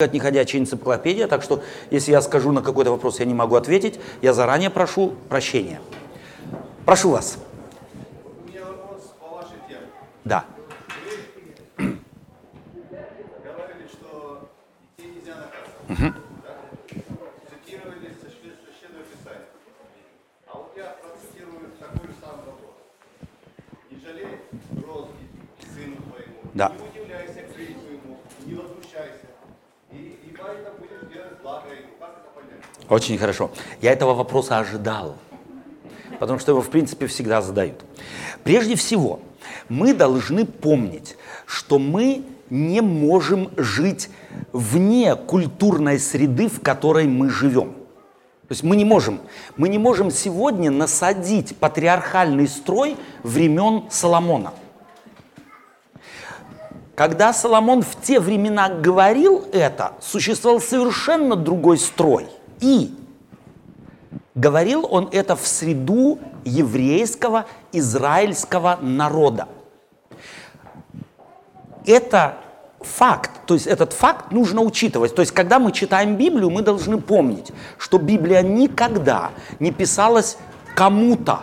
Это не ходячая энциклопедия, так что если я скажу на какой-то вопрос, я не могу ответить, я заранее прошу прощения. Прошу вас. У меня вопрос по вашей теме. Да. Говорили, что детей нельзя наказывать. Да? Цитировали со свя- священного писания. А вот я процитирую такой же самый вопрос. Не жалей розги сыну твоему, Да. не удивляйся крику ему, не возмущайся. И, и это будет делать благо ему. Как это понять? Очень хорошо. Я этого вопроса ожидал, потому что его, в принципе, всегда задают. Прежде всего, мы должны помнить, что мы не можем жить вне культурной среды, в которой мы живем. То есть мы не можем, мы не можем сегодня насадить патриархальный строй времен Соломона. Когда Соломон в те времена говорил это, существовал совершенно другой строй. И говорил он это в среду еврейского, израильского народа. Это факт, то есть этот факт нужно учитывать. То есть когда мы читаем Библию, мы должны помнить, что Библия никогда не писалась кому-то.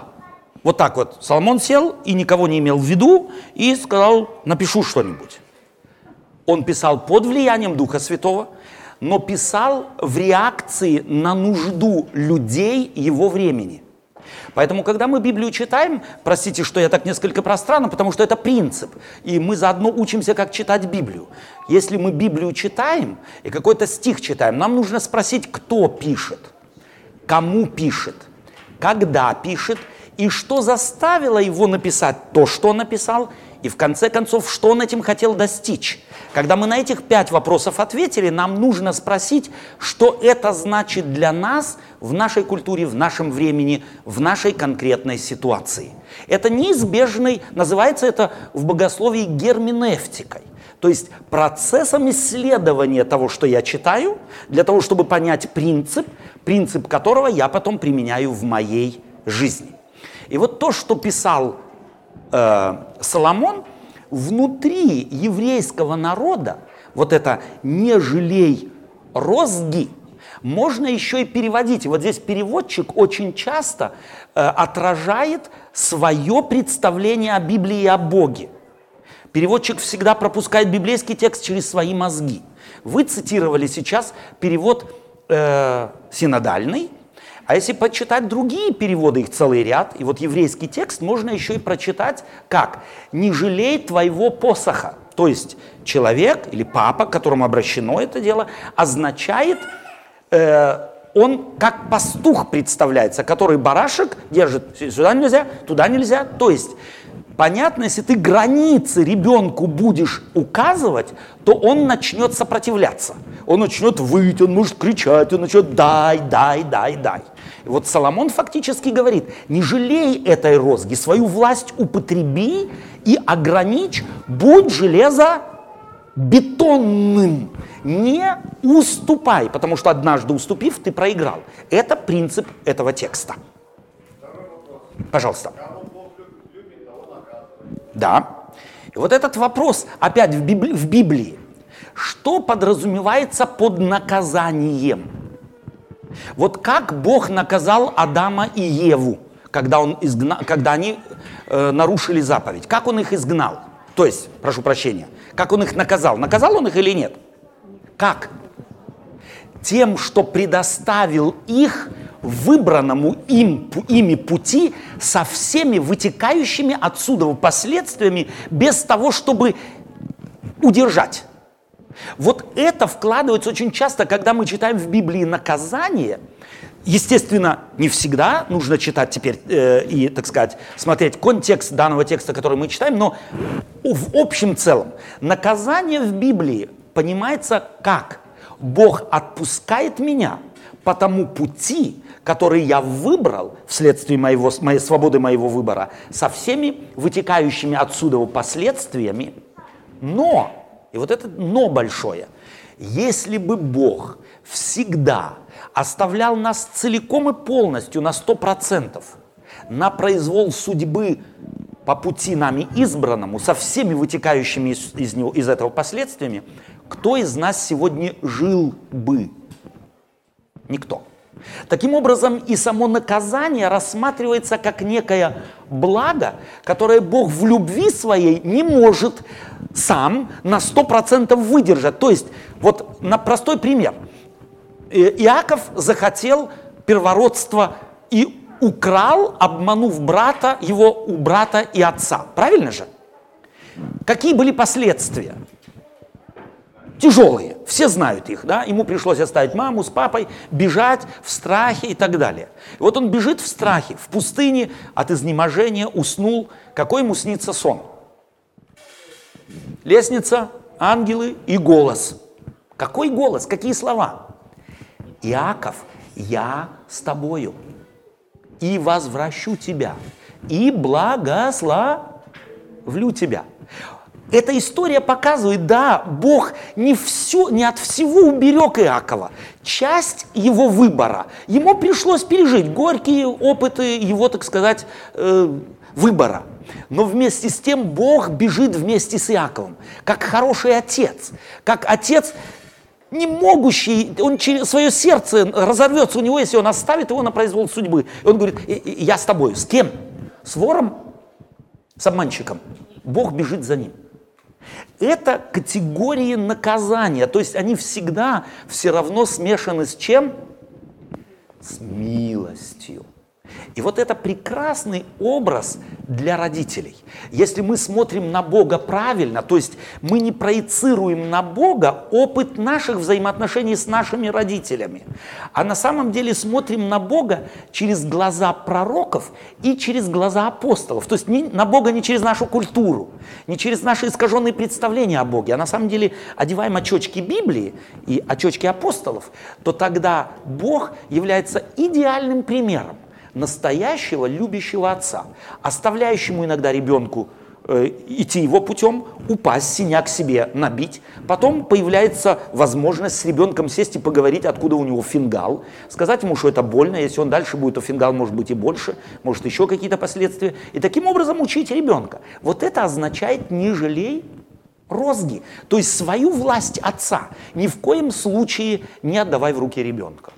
Вот так вот Соломон сел и никого не имел в виду и сказал, напишу что-нибудь. Он писал под влиянием Духа Святого, но писал в реакции на нужду людей его времени. Поэтому, когда мы Библию читаем, простите, что я так несколько пространно, потому что это принцип, и мы заодно учимся, как читать Библию. Если мы Библию читаем и какой-то стих читаем, нам нужно спросить, кто пишет, кому пишет, когда пишет, и что заставило его написать то, что он написал, и в конце концов, что он этим хотел достичь. Когда мы на этих пять вопросов ответили, нам нужно спросить, что это значит для нас в нашей культуре, в нашем времени, в нашей конкретной ситуации. Это неизбежный, называется это в богословии герменевтикой. То есть процессом исследования того, что я читаю, для того, чтобы понять принцип, принцип которого я потом применяю в моей жизни. И вот то, что писал Соломон, внутри еврейского народа, вот это «не жалей розги», можно еще и переводить. Вот здесь переводчик очень часто э, отражает свое представление о Библии и о Боге. Переводчик всегда пропускает библейский текст через свои мозги. Вы цитировали сейчас перевод э, синодальный, а если почитать другие переводы, их целый ряд, и вот еврейский текст можно еще и прочитать как «не жалей твоего посоха». То есть человек или папа, к которому обращено это дело, означает, э, он как пастух представляется, который барашек держит сюда нельзя, туда нельзя. То есть Понятно, если ты границы ребенку будешь указывать, то он начнет сопротивляться. Он начнет выть, он может кричать, он начнет дай, дай, дай, дай. И вот Соломон фактически говорит, не жалей этой розги, свою власть употреби и ограничь, будь железо бетонным, не уступай, потому что однажды уступив, ты проиграл. Это принцип этого текста. Пожалуйста. Да. И вот этот вопрос, опять в Библии, в Библии, что подразумевается под наказанием? Вот как Бог наказал Адама и Еву, когда, он изгна... когда они э, нарушили заповедь? Как он их изгнал? То есть, прошу прощения, как он их наказал? Наказал он их или нет? Как? Тем, что предоставил их выбранному им, ими пути со всеми вытекающими отсюда последствиями, без того, чтобы удержать. Вот это вкладывается очень часто, когда мы читаем в Библии наказание. Естественно, не всегда нужно читать теперь э, и, так сказать, смотреть контекст данного текста, который мы читаем, но в общем целом наказание в Библии понимается как? Бог отпускает меня по тому пути, который я выбрал вследствие моего, моей свободы моего выбора, со всеми вытекающими отсюда последствиями. Но, и вот это но большое, если бы Бог всегда оставлял нас целиком и полностью на сто процентов на произвол судьбы по пути нами избранному, со всеми вытекающими из, из, него, из этого последствиями, кто из нас сегодня жил бы? Никто. Таким образом, и само наказание рассматривается как некое благо, которое Бог в любви своей не может сам на 100% выдержать. То есть, вот на простой пример. Э, Иаков захотел первородство и украл, обманув брата, его у брата и отца. Правильно же? Какие были последствия? Тяжелые, все знают их, да, ему пришлось оставить маму с папой, бежать в страхе и так далее. И вот он бежит в страхе, в пустыне, от изнеможения, уснул, какой ему снится сон? Лестница, ангелы и голос. Какой голос, какие слова? Иаков, я с тобою, и возвращу тебя, и благословлю тебя. Эта история показывает, да, Бог не, все, не от всего уберег Иакова. Часть его выбора. Ему пришлось пережить горькие опыты его, так сказать, э, выбора. Но вместе с тем Бог бежит вместе с Иаковом, как хороший отец, как отец, не могущий, он через свое сердце разорвется у него, если он оставит его на произвол судьбы. И он говорит, я с тобой. С кем? С вором? С обманщиком. Бог бежит за ним. Это категории наказания, то есть они всегда все равно смешаны с чем? С милостью. И вот это прекрасный образ для родителей. Если мы смотрим на Бога правильно, то есть мы не проецируем на Бога опыт наших взаимоотношений с нашими родителями, а на самом деле смотрим на Бога через глаза пророков и через глаза апостолов. То есть не, на Бога не через нашу культуру, не через наши искаженные представления о Боге, а на самом деле одеваем очечки Библии и очечки апостолов, то тогда Бог является идеальным примером настоящего любящего отца, оставляющему иногда ребенку э, идти его путем, упасть, синяк себе набить. Потом появляется возможность с ребенком сесть и поговорить, откуда у него фингал, сказать ему, что это больно, если он дальше будет, то фингал может быть и больше, может еще какие-то последствия. И таким образом учить ребенка. Вот это означает не жалей розги, то есть свою власть отца ни в коем случае не отдавай в руки ребенка.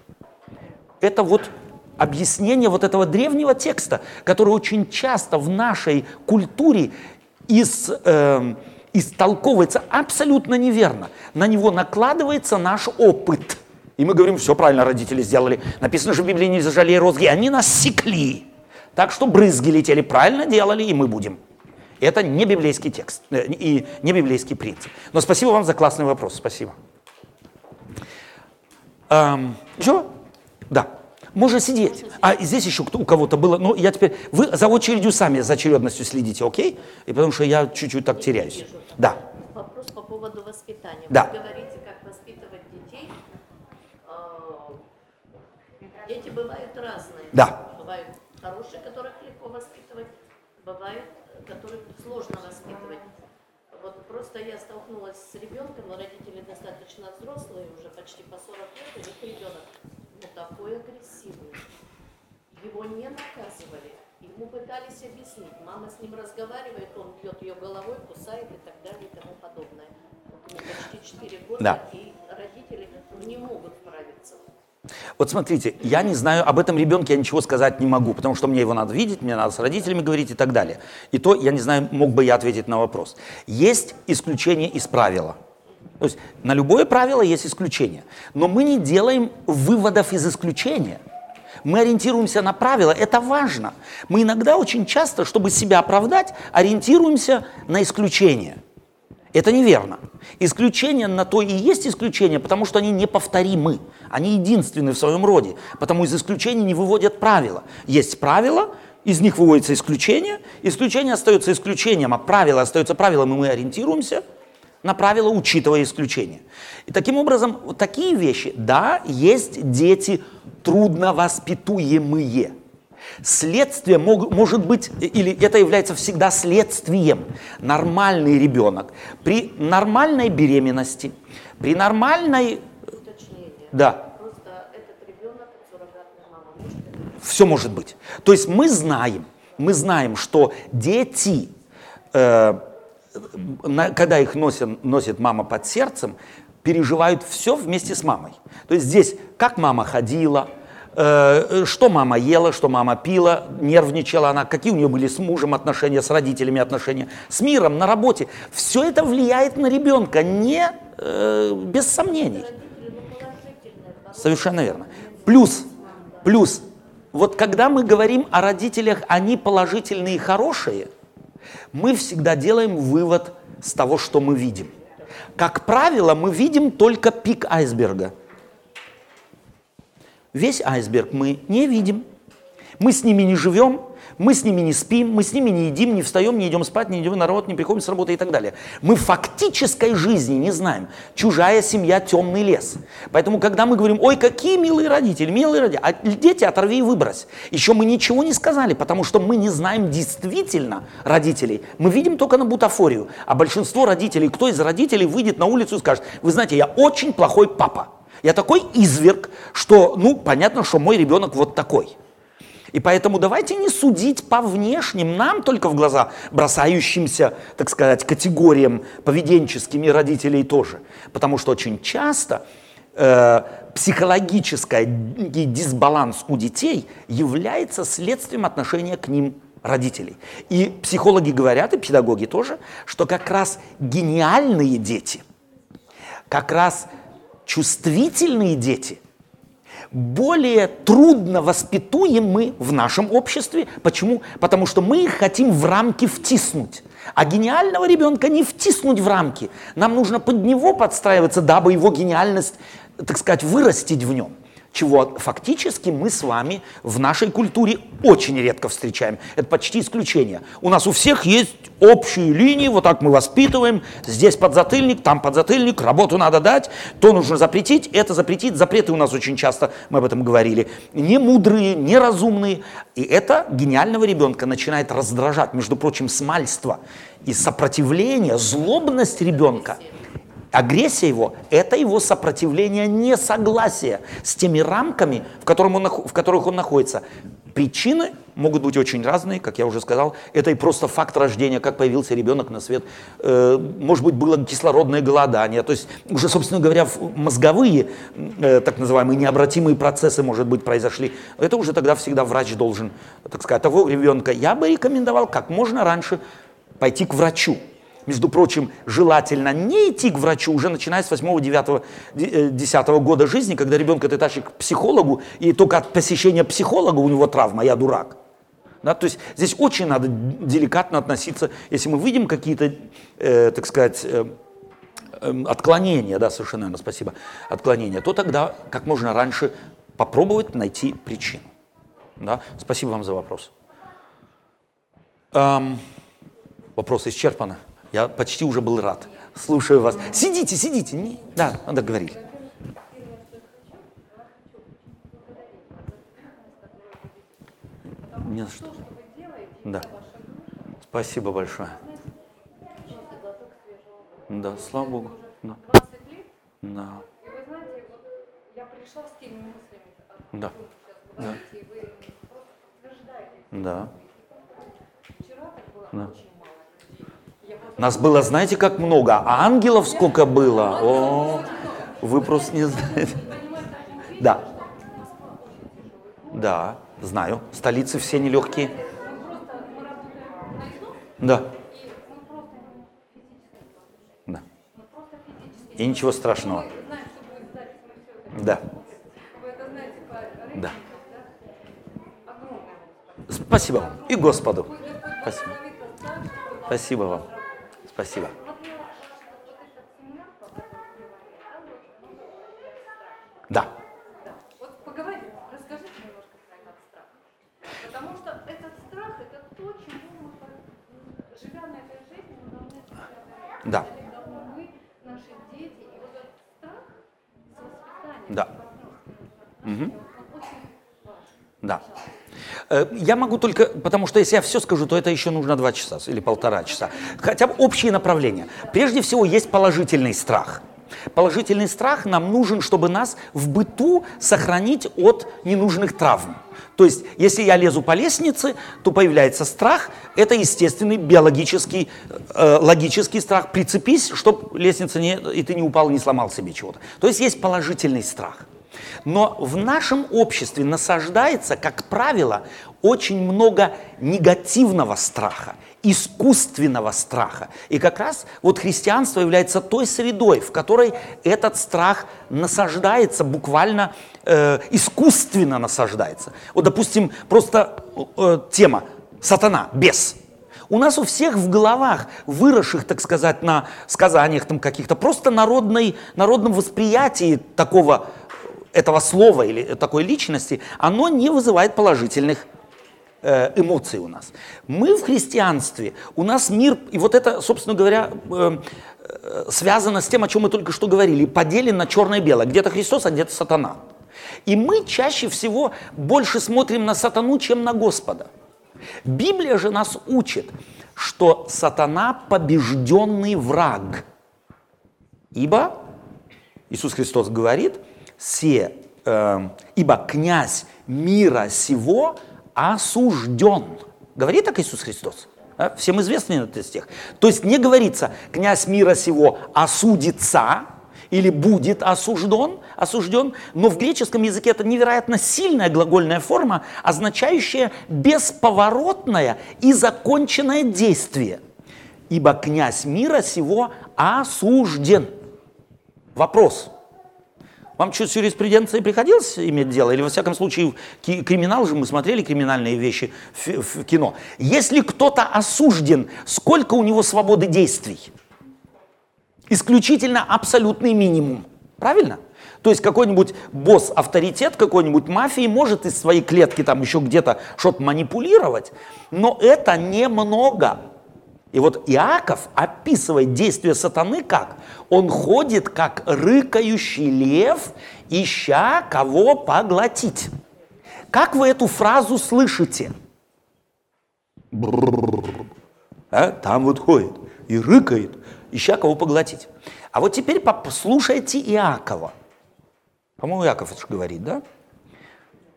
Это вот объяснение вот этого древнего текста, который очень часто в нашей культуре из, э, истолковывается абсолютно неверно. На него накладывается наш опыт. И мы говорим, все правильно родители сделали. Написано же в Библии, не зажалей розги. Они нас секли. Так что брызги летели, правильно делали, и мы будем. Это не библейский текст э, и не библейский принцип. Но спасибо вам за классный вопрос. Спасибо. Эм, еще? Да. Можно сидеть. А здесь еще кто, у кого-то было. Ну, я теперь... Вы за очередью сами, за очередностью следите, окей? И потому что я чуть-чуть так теряюсь. Да. Вопрос по поводу воспитания. Да. Вы говорите, как воспитывать детей. А, дети бывают разные. Да. Бывают хорошие, которых легко воспитывать. Бывают, которых сложно воспитывать. Вот просто я столкнулась с ребенком, но родители достаточно взрослые, уже почти по 40 лет, у них ребенок ну, такой агрессивный. Его не наказывали. Ему пытались объяснить. Мама с ним разговаривает, он бьет ее головой, кусает и так далее и тому подобное. Вот ему почти 4 года, Да. и родители не могут справиться. Вот смотрите, я не знаю, об этом ребенке я ничего сказать не могу, потому что мне его надо видеть, мне надо с родителями говорить и так далее. И то, я не знаю, мог бы я ответить на вопрос. Есть исключение из правила. То есть на любое правило есть исключение. Но мы не делаем выводов из исключения. Мы ориентируемся на правила, это важно. Мы иногда очень часто, чтобы себя оправдать, ориентируемся на исключение. Это неверно. Исключения на то и есть исключения, потому что они неповторимы. Они единственны в своем роде. Потому из исключений не выводят правила. Есть правила, из них выводится исключение, исключение остается исключением, а правило остается правилом, и мы ориентируемся на правила, учитывая исключения. И таким образом, вот такие вещи, да, есть дети трудновоспитуемые. Следствие мог, может быть, или это является всегда следствием. Нормальный ребенок при нормальной беременности, при нормальной... Уточнение. Да, ребенок может все может быть. То есть мы знаем, мы знаем, что дети, э, на- когда их носит, носит мама под сердцем, переживают все вместе с мамой. То есть здесь как мама ходила, э, что мама ела, что мама пила, нервничала она, какие у нее были с мужем отношения, с родителями отношения, с миром, на работе. Все это влияет на ребенка, не э, без сомнений. Совершенно верно. Плюс, плюс, вот когда мы говорим о родителях, они положительные и хорошие, мы всегда делаем вывод с того, что мы видим. Как правило, мы видим только пик айсберга. Весь айсберг мы не видим. Мы с ними не живем, мы с ними не спим, мы с ними не едим, не встаем, не идем спать, не идем на работу, не приходим с работы и так далее. Мы фактической жизни не знаем. Чужая семья, темный лес. Поэтому, когда мы говорим, ой, какие милые родители, милые родители, а дети оторви и выбрось. Еще мы ничего не сказали, потому что мы не знаем действительно родителей. Мы видим только на бутафорию. А большинство родителей, кто из родителей выйдет на улицу и скажет, вы знаете, я очень плохой папа. Я такой изверг, что, ну, понятно, что мой ребенок вот такой. И поэтому давайте не судить по внешним, нам только в глаза бросающимся, так сказать, категориям поведенческими родителей тоже. Потому что очень часто э, психологический дисбаланс у детей является следствием отношения к ним родителей. И психологи говорят, и педагоги тоже, что как раз гениальные дети, как раз чувствительные дети более трудно воспитуемы в нашем обществе. Почему? Потому что мы их хотим в рамки втиснуть. А гениального ребенка не втиснуть в рамки. Нам нужно под него подстраиваться, дабы его гениальность, так сказать, вырастить в нем чего фактически мы с вами в нашей культуре очень редко встречаем. Это почти исключение. У нас у всех есть общие линии, вот так мы воспитываем, здесь подзатыльник, там подзатыльник, работу надо дать, то нужно запретить, это запретить. Запреты у нас очень часто, мы об этом говорили, не мудрые, не разумные. И это гениального ребенка начинает раздражать, между прочим, смальство и сопротивление, злобность ребенка – Агрессия его – это его сопротивление несогласия с теми рамками, в, котором он, в которых он находится. Причины могут быть очень разные, как я уже сказал. Это и просто факт рождения, как появился ребенок на свет. Э, может быть, было кислородное голодание. То есть уже, собственно говоря, мозговые, э, так называемые необратимые процессы, может быть, произошли. Это уже тогда всегда врач должен, так сказать, того ребенка. Я бы рекомендовал как можно раньше пойти к врачу между прочим, желательно не идти к врачу уже начиная с 8-9-10 э, года жизни, когда ребенка ты тащишь к психологу, и только от посещения психолога у него травма, я дурак. Да, то есть здесь очень надо деликатно относиться, если мы видим какие-то, э, так сказать, э, э, отклонения, да, совершенно верно, спасибо, отклонения, то тогда как можно раньше попробовать найти причину. Да? Спасибо вам за вопрос. Эм, вопрос исчерпаны. Я почти уже был рад. Слушаю вас. Сидите, сидите. Не... Да, надо говорить. Не за что. Да. Спасибо большое. Да, слава Богу. Да. 20 лет, Да. и вы знаете, вот я пришла с теми мыслями, Да. просто подтверждаете. Да. Вчера так было Да. очень мало людей. Я просто Нас было, знаете, как много, а ангелов сколько было? О, вы просто не знаете. Да. Да, знаю. Столицы все нелегкие. Да. Да. И ничего страшного. Да. Да. Спасибо вам. И Господу. Спасибо. Спасибо вам. Спасибо. Вот я вот этот семинар, по которому вы говорили, там очень много говорили о страхе. Да. Да. Вот поговорите, расскажите немножко про этот страх. Потому что этот страх это то, чему мы, по- живя на этой жизни, мы должны себя доверять. Да. Это должны мы, наши дети. И вот этот страх с воспитанием, Да. с партнерским отношением, он очень важен. Да. Э, Я могу только, потому что если я все скажу, то это еще нужно два часа или полтора часа. Хотя бы общие направления. Прежде всего есть положительный страх. положительный страх нам нужен, чтобы нас в быту сохранить от ненужных травм. То есть, если я лезу по лестнице, то появляется страх. Это естественный биологический, э, логический страх. Прицепись, чтобы лестница не, и ты не упал, не сломал себе чего-то. То есть есть положительный страх. Но в нашем обществе насаждается, как правило, очень много негативного страха, искусственного страха. И как раз вот христианство является той средой, в которой этот страх насаждается, буквально э, искусственно насаждается. Вот, допустим, просто э, тема «сатана», «бес». У нас у всех в головах, выросших, так сказать, на сказаниях там каких-то, просто народной, народном восприятии такого этого слова или такой личности, оно не вызывает положительных э, эмоций у нас. Мы в христианстве, у нас мир, и вот это, собственно говоря, э, э, связано с тем, о чем мы только что говорили, поделен на черное и белое. Где-то Христос, а где-то сатана. И мы чаще всего больше смотрим на сатану, чем на Господа. Библия же нас учит, что сатана побежденный враг. Ибо Иисус Христос говорит – се, э, ибо князь мира сего осужден. Говорит так Иисус Христос? Да? Всем известный этот стих. То есть не говорится, князь мира сего осудится, или будет осужден, осужден, но в греческом языке это невероятно сильная глагольная форма, означающая бесповоротное и законченное действие. Ибо князь мира сего осужден. Вопрос. Вам что, с юриспруденцией приходилось иметь дело? Или, во всяком случае, криминал же, мы смотрели криминальные вещи в, в кино. Если кто-то осужден, сколько у него свободы действий? Исключительно абсолютный минимум. Правильно? То есть какой-нибудь босс-авторитет какой-нибудь мафии может из своей клетки там еще где-то что-то манипулировать, но это немного. И вот Иаков описывает действие сатаны как? Он ходит, как рыкающий лев, ища кого поглотить. Как вы эту фразу слышите? А? Там вот ходит и рыкает, ища кого поглотить. А вот теперь послушайте Иакова. По-моему, Иаков это же говорит, да?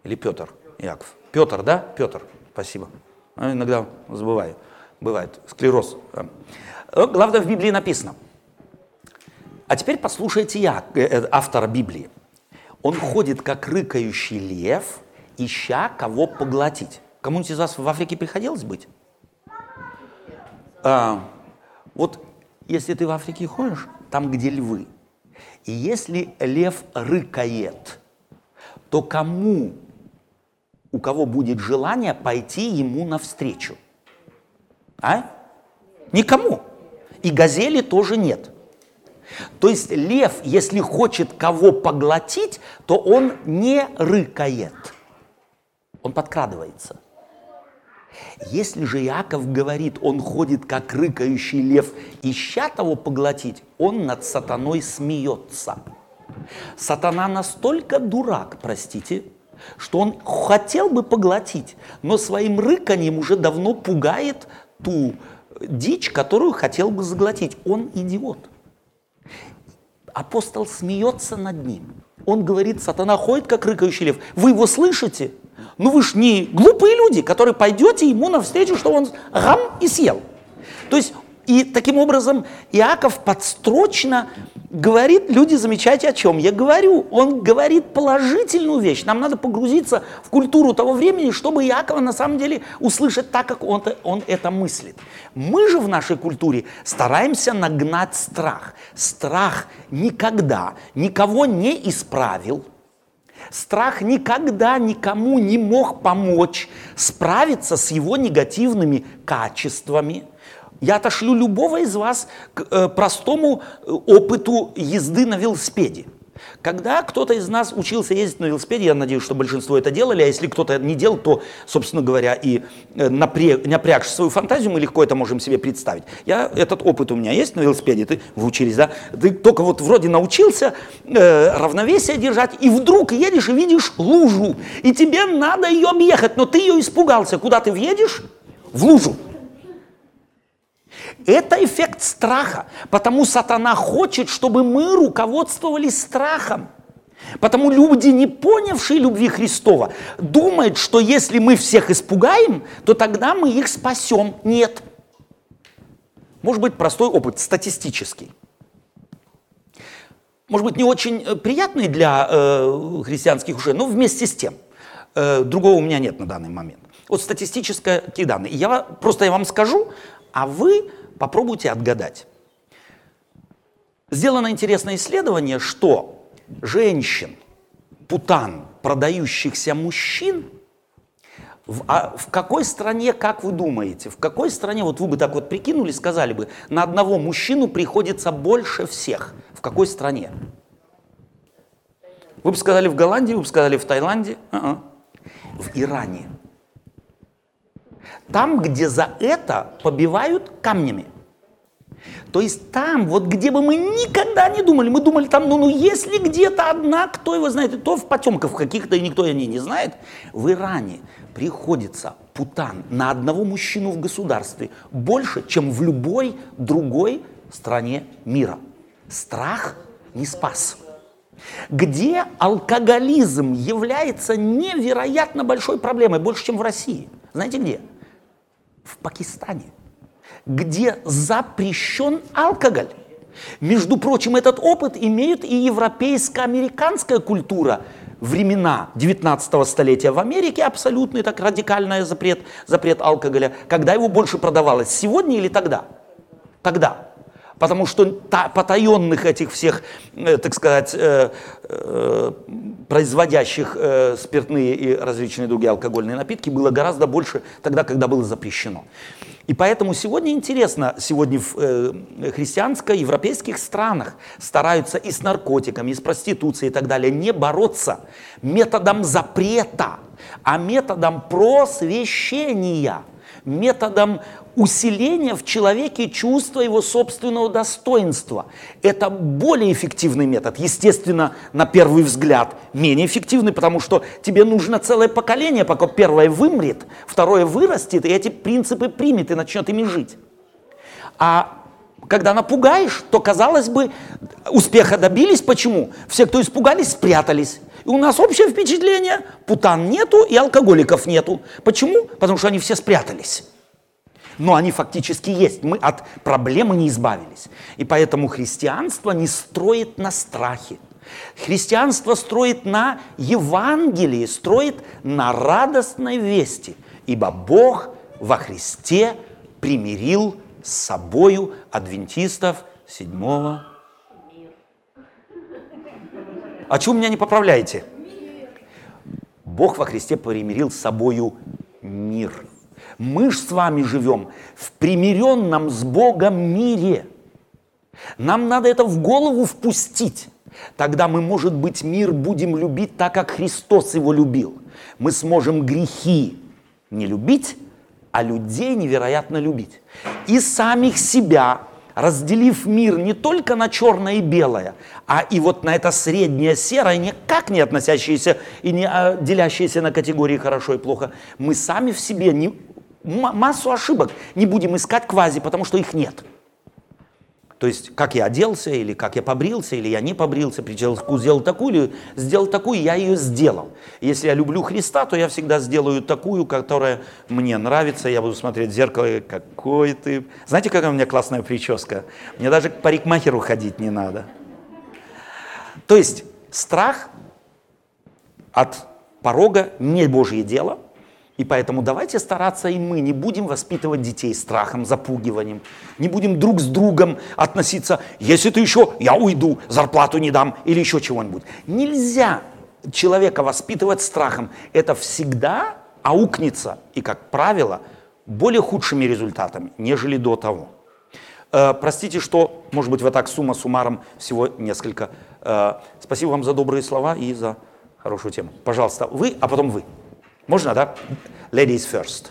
Или Петр? Иаков. Петр, да? Петр, спасибо. А иногда забываю бывает, склероз. Э, главное, в Библии написано. А теперь послушайте я, э, э, автора Библии. Он ходит, как рыкающий лев, ища кого поглотить. Кому-нибудь из вас в Африке приходилось быть? А, вот если ты в Африке ходишь, там, где львы, и если лев рыкает, то кому, у кого будет желание пойти ему навстречу? А? Никому. И газели тоже нет. То есть лев, если хочет кого поглотить, то он не рыкает. Он подкрадывается. Если же Иаков говорит, он ходит как рыкающий лев, ища того поглотить, он над сатаной смеется. Сатана настолько дурак, простите, что он хотел бы поглотить, но своим рыканьем уже давно пугает ту дичь, которую хотел бы заглотить. Он идиот. Апостол смеется над ним. Он говорит, сатана ходит, как рыкающий лев. Вы его слышите? Ну вы ж не глупые люди, которые пойдете ему навстречу, что он гам и съел. То есть и таким образом Иаков подстрочно говорит, люди, замечайте, о чем я говорю. Он говорит положительную вещь. Нам надо погрузиться в культуру того времени, чтобы Иакова на самом деле услышать так, как он, он это мыслит. Мы же в нашей культуре стараемся нагнать страх. Страх никогда никого не исправил. Страх никогда никому не мог помочь справиться с его негативными качествами – я отошлю любого из вас к э, простому э, опыту езды на велосипеде. Когда кто-то из нас учился ездить на велосипеде, я надеюсь, что большинство это делали, а если кто-то не делал, то, собственно говоря, и э, напряг, напрягши свою фантазию, мы легко это можем себе представить. Я, этот опыт у меня есть на велосипеде, ты, вы учились, да? Ты только вот вроде научился э, равновесие держать, и вдруг едешь и видишь лужу, и тебе надо ее объехать, но ты ее испугался. Куда ты въедешь? В лужу. Это эффект страха. Потому сатана хочет, чтобы мы руководствовались страхом. Потому люди, не понявшие любви Христова, думают, что если мы всех испугаем, то тогда мы их спасем. Нет. Может быть, простой опыт, статистический. Может быть, не очень э, приятный для э, христианских ушей, но вместе с тем. Э, другого у меня нет на данный момент. Вот статистические данные. Я просто я вам скажу, а вы попробуйте отгадать. Сделано интересное исследование, что женщин, путан, продающихся мужчин, в, а в какой стране, как вы думаете, в какой стране, вот вы бы так вот прикинули, сказали бы, на одного мужчину приходится больше всех. В какой стране? Вы бы сказали в Голландии, вы бы сказали в Таиланде, а-а. в Иране. Там, где за это побивают камнями. То есть там, вот где бы мы никогда не думали, мы думали там, ну, ну если где-то одна, кто его знает, и то в потемках каких-то, и никто о ней не знает, в Иране приходится путан на одного мужчину в государстве больше, чем в любой другой стране мира. Страх не спас. Где алкоголизм является невероятно большой проблемой, больше, чем в России. Знаете где? В Пакистане где запрещен алкоголь. Между прочим, этот опыт имеет и европейско-американская культура. Времена 19 столетия в Америке абсолютный так радикальный запрет, запрет алкоголя. Когда его больше продавалось, сегодня или тогда? Тогда. Потому что та, потаенных этих всех, э, так сказать, э, э, производящих спиртные и различные другие алкогольные напитки было гораздо больше тогда, когда было запрещено. И поэтому сегодня интересно, сегодня в э, христианско-европейских странах стараются и с наркотиками, и с проституцией и так далее не бороться методом запрета, а методом просвещения, методом усиление в человеке чувства его собственного достоинства. Это более эффективный метод. Естественно, на первый взгляд, менее эффективный, потому что тебе нужно целое поколение, пока первое вымрет, второе вырастет, и эти принципы примет и начнет ими жить. А когда напугаешь, то, казалось бы, успеха добились. Почему? Все, кто испугались, спрятались. И у нас общее впечатление, путан нету и алкоголиков нету. Почему? Потому что они все спрятались но они фактически есть. Мы от проблемы не избавились. И поэтому христианство не строит на страхе. Христианство строит на Евангелии, строит на радостной вести. Ибо Бог во Христе примирил с собою адвентистов седьмого. А чего меня не поправляете? Бог во Христе примирил с собою мир. Мы ж с вами живем в примиренном с Богом мире. Нам надо это в голову впустить. Тогда мы, может быть, мир будем любить так, как Христос его любил. Мы сможем грехи не любить, а людей невероятно любить. И самих себя, разделив мир не только на черное и белое, а и вот на это среднее серое, никак не относящееся и не а, делящееся на категории хорошо и плохо, мы сами в себе не массу ошибок. Не будем искать квази, потому что их нет. То есть, как я оделся, или как я побрился, или я не побрился, прическу сделал такую, или сделал такую, я ее сделал. Если я люблю Христа, то я всегда сделаю такую, которая мне нравится. Я буду смотреть в зеркало, какой ты... Знаете, какая у меня классная прическа? Мне даже к парикмахеру ходить не надо. То есть, страх от порога не Божье дело – и поэтому давайте стараться и мы не будем воспитывать детей страхом, запугиванием, не будем друг с другом относиться, если ты еще, я уйду, зарплату не дам или еще чего-нибудь. Нельзя человека воспитывать страхом. Это всегда аукнется и, как правило, более худшими результатами, нежели до того. Э, простите, что, может быть, вот так сумма суммаром всего несколько. Э, спасибо вам за добрые слова и за хорошую тему. Пожалуйста, вы, а потом вы. Можно, да? Ladies first.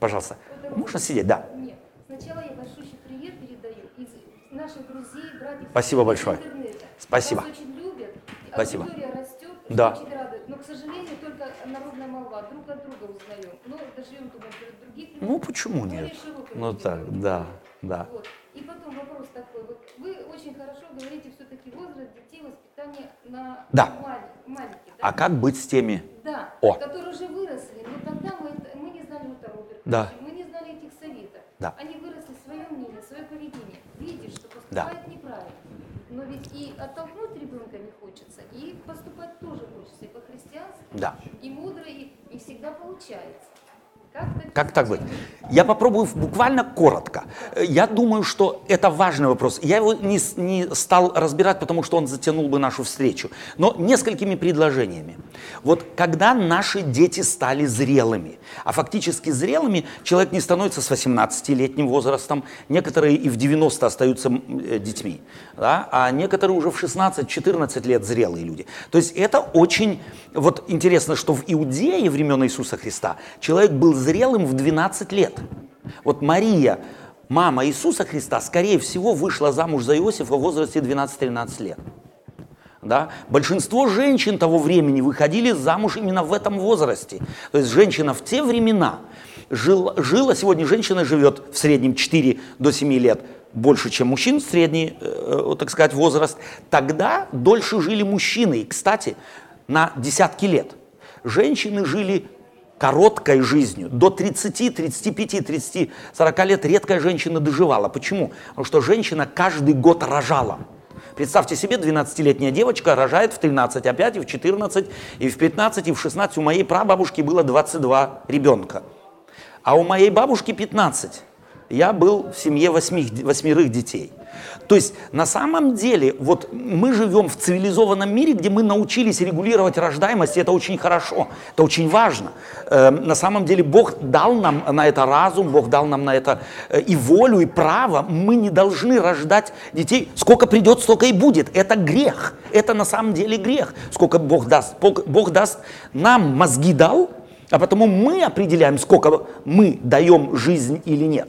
Пожалуйста. Можно сидеть, да. Нет. Сначала я большой привет передаю из наших друзей, братьев. Спасибо большое. Интернета. Спасибо. Вас очень любят. Спасибо. Аудитория растет. Да. Очень рады. Но, к сожалению, только народная молва. Друг от друга узнаем. Ну, доживем туда других. Ну, почему нет? Ну так, да, Да. Вот. И потом вопрос такой. Вот вы очень хорошо говорите все-таки возраст детей, воспитание на Да. маленьких. Да? А как быть с теми? Да, О. которые уже выросли, но тогда мы, мы не знали Роберта, Да. мы не знали этих советов. Да. Они выросли свое мнение, свое поведение, видишь, что Да. поступает неправильно. Но ведь и оттолкнуть ребенка не хочется, и поступать тоже хочется, и по-христиански, Да. и мудро, и не всегда получается. Как, так быть? Я попробую буквально коротко. Я думаю, что это важный вопрос. Я его не, не стал разбирать, потому что он затянул бы нашу встречу. Но несколькими предложениями. Вот когда наши дети стали зрелыми, а фактически зрелыми человек не становится с 18-летним возрастом, некоторые и в 90 остаются э, детьми, да, а некоторые уже в 16-14 лет зрелые люди. То есть это очень, вот интересно, что в Иудее времен Иисуса Христа человек был зрелым в 12 лет. Вот Мария, мама Иисуса Христа, скорее всего, вышла замуж за Иосифа в возрасте 12-13 лет. Да? Большинство женщин того времени выходили замуж именно в этом возрасте. То есть женщина в те времена жила, жила сегодня женщина живет в среднем 4 до 7 лет больше, чем мужчин, средний, э, так сказать, возраст. Тогда дольше жили мужчины, и, кстати, на десятки лет. Женщины жили короткой жизнью. До 30, 35, 30, 40 лет редкая женщина доживала. Почему? Потому что женщина каждый год рожала. Представьте себе, 12-летняя девочка рожает в 13, опять и в 14, и в 15, и в 16. У моей прабабушки было 22 ребенка. А у моей бабушки 15. Я был в семье восьми, восьмерых детей. То есть на самом деле вот мы живем в цивилизованном мире, где мы научились регулировать рождаемость, и это очень хорошо, это очень важно. Э, на самом деле Бог дал нам на это разум, Бог дал нам на это э, и волю, и право. Мы не должны рождать детей, сколько придет, столько и будет. Это грех, это на самом деле грех. Сколько Бог даст, Бог, Бог даст, нам мозги дал, а потому мы определяем, сколько мы даем жизнь или нет.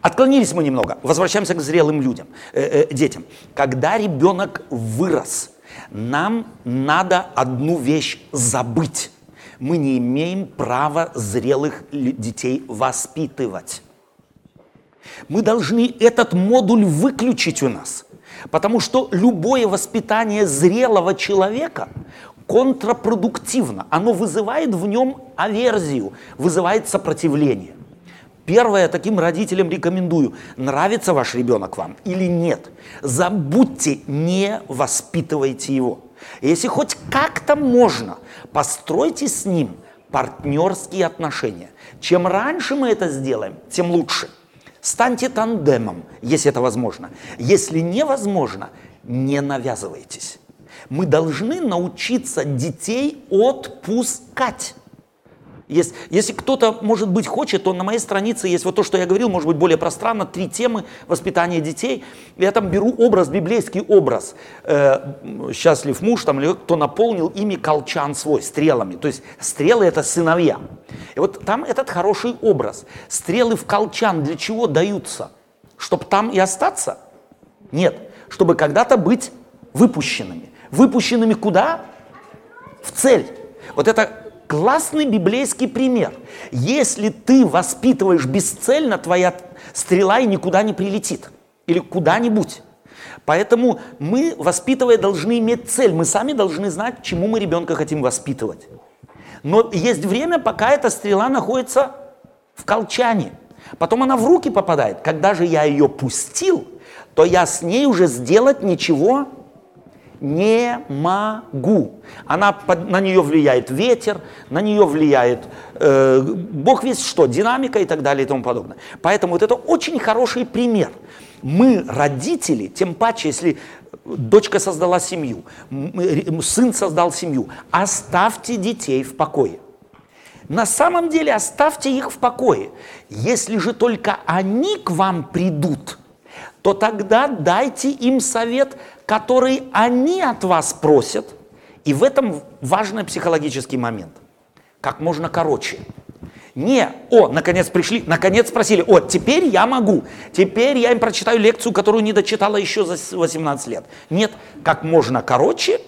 Отклонились мы немного, возвращаемся к зрелым людям, э, э, детям. Когда ребенок вырос, нам надо одну вещь забыть. Мы не имеем права зрелых детей воспитывать. Мы должны этот модуль выключить у нас, потому что любое воспитание зрелого человека контрпродуктивно. Оно вызывает в нем аверзию, вызывает сопротивление. Первое, таким родителям рекомендую, нравится ваш ребенок вам или нет, забудьте, не воспитывайте его. Если хоть как-то можно, постройте с ним партнерские отношения. Чем раньше мы это сделаем, тем лучше. Станьте тандемом, если это возможно. Если невозможно, не навязывайтесь. Мы должны научиться детей отпускать. Если, если кто-то, может быть, хочет, то на моей странице есть вот то, что я говорил, может быть, более пространно, три темы воспитания детей. Я там беру образ, библейский образ. Э, счастлив муж, там, кто наполнил ими колчан свой, стрелами. То есть стрелы – это сыновья. И вот там этот хороший образ. Стрелы в колчан для чего даются? Чтобы там и остаться? Нет. Чтобы когда-то быть выпущенными. Выпущенными куда? В цель. Вот это классный библейский пример. Если ты воспитываешь бесцельно, твоя стрела и никуда не прилетит. Или куда-нибудь. Поэтому мы, воспитывая, должны иметь цель. Мы сами должны знать, чему мы ребенка хотим воспитывать. Но есть время, пока эта стрела находится в колчане. Потом она в руки попадает. Когда же я ее пустил, то я с ней уже сделать ничего не могу. Она на нее влияет ветер, на нее влияет э, Бог весь что, динамика и так далее и тому подобное. Поэтому вот это очень хороший пример. Мы, родители, тем паче, если дочка создала семью, сын создал семью, оставьте детей в покое. На самом деле оставьте их в покое. Если же только они к вам придут, то тогда дайте им совет, который они от вас просят. И в этом важный психологический момент. Как можно короче. Не, о, наконец пришли, наконец спросили, о, теперь я могу, теперь я им прочитаю лекцию, которую не дочитала еще за 18 лет. Нет, как можно короче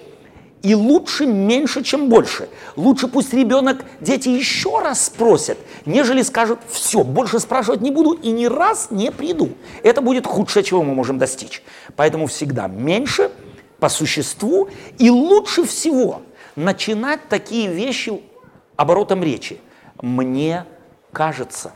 И лучше меньше, чем больше. Лучше пусть ребенок, дети еще раз спросят, нежели скажут, все, больше спрашивать не буду и ни раз не приду. Это будет худшее, чего мы можем достичь. Поэтому всегда меньше по существу и лучше всего начинать такие вещи оборотом речи. Мне кажется.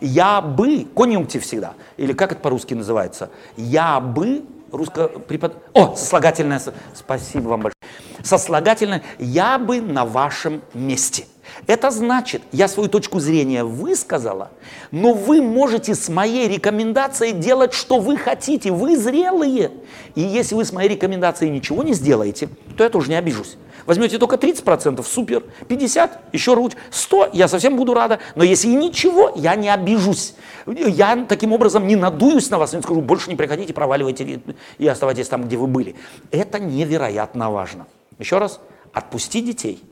Я бы, конъюнктив всегда, или как это по-русски называется, я бы, русско препод... О, сослагательное, спасибо вам большое. Сослагательное, я бы на вашем месте. Это значит, я свою точку зрения высказала, но вы можете с моей рекомендацией делать, что вы хотите, вы зрелые. И если вы с моей рекомендацией ничего не сделаете, то я тоже не обижусь. Возьмете только 30%, супер, 50, еще лучше, 100, я совсем буду рада, но если и ничего, я не обижусь. Я таким образом не надуюсь на вас, не скажу, больше не приходите, проваливайте и оставайтесь там, где вы были. Это невероятно важно. Еще раз, отпусти детей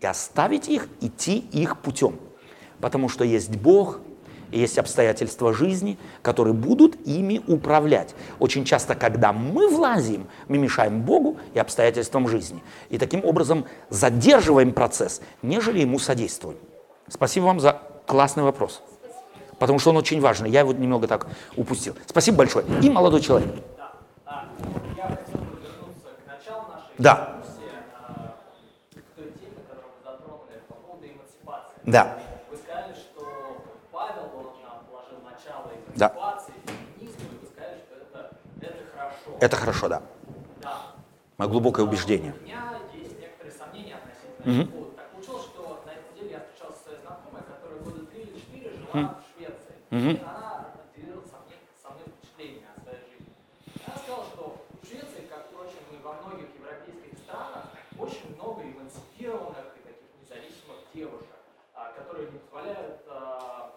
и оставить их идти их путем. Потому что есть Бог, есть обстоятельства жизни, которые будут ими управлять. Очень часто, когда мы влазим, мы мешаем Богу и обстоятельствам жизни. И таким образом задерживаем процесс, нежели ему содействуем. Спасибо вам за классный вопрос. Потому что он очень важный. Я его немного так упустил. Спасибо большое. И молодой человек. Да. А, я хотел бы вернуться к началу нашей Да. дискуссии, а, к той теме, которую вы затронули по поводу эмансипации. Да. Вы сказали, что Павел он, положил начало Да. феминизму, и вы сказали, что это, это хорошо. Это хорошо, да. Да. Мое глубокое убеждение. У меня есть некоторые сомнения относительно повода. Так получилось, что на этой неделе я встречался со своей знакомой, которая года три или четыре жила в Швеции. И она делилась со мной, со мной впечатлениями о своей жизни. Она сказала, что в Швеции, как, впрочем, и во многих европейских странах, очень много эмансипированных и таких независимых девушек, а, которые не позволяют а,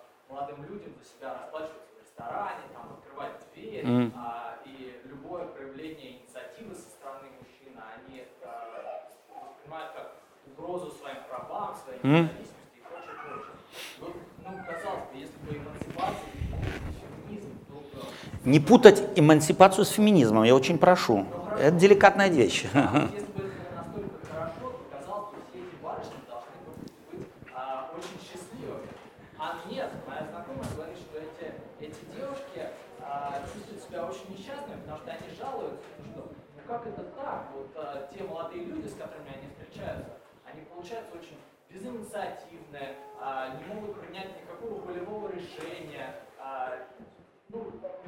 молодым людям за себя расплачиваться в ресторане, там, открывать дверь, а, и любое проявление инициативы со стороны мужчины они а, воспринимают как угрозу своим правам, своей независимости и прочее, прочее. Вот, ну, казалось бы, если бы эмансипация и феминизм, то бы Не путать эмансипацию с феминизмом, я очень прошу. Это деликатная вещь. Если бы это было настолько хорошо, то казалось бы, все эти барышни должны бы быть а, очень счастливыми. А нет, моя знакомая говорит, что эти, эти девушки а, чувствуют себя очень несчастными, потому что они жалуются, ну что, ну как это так? Вот а, те молодые люди, с которыми они встречаются, они получаются очень безинициативные, а, не могут принять никакого волевого решения, а,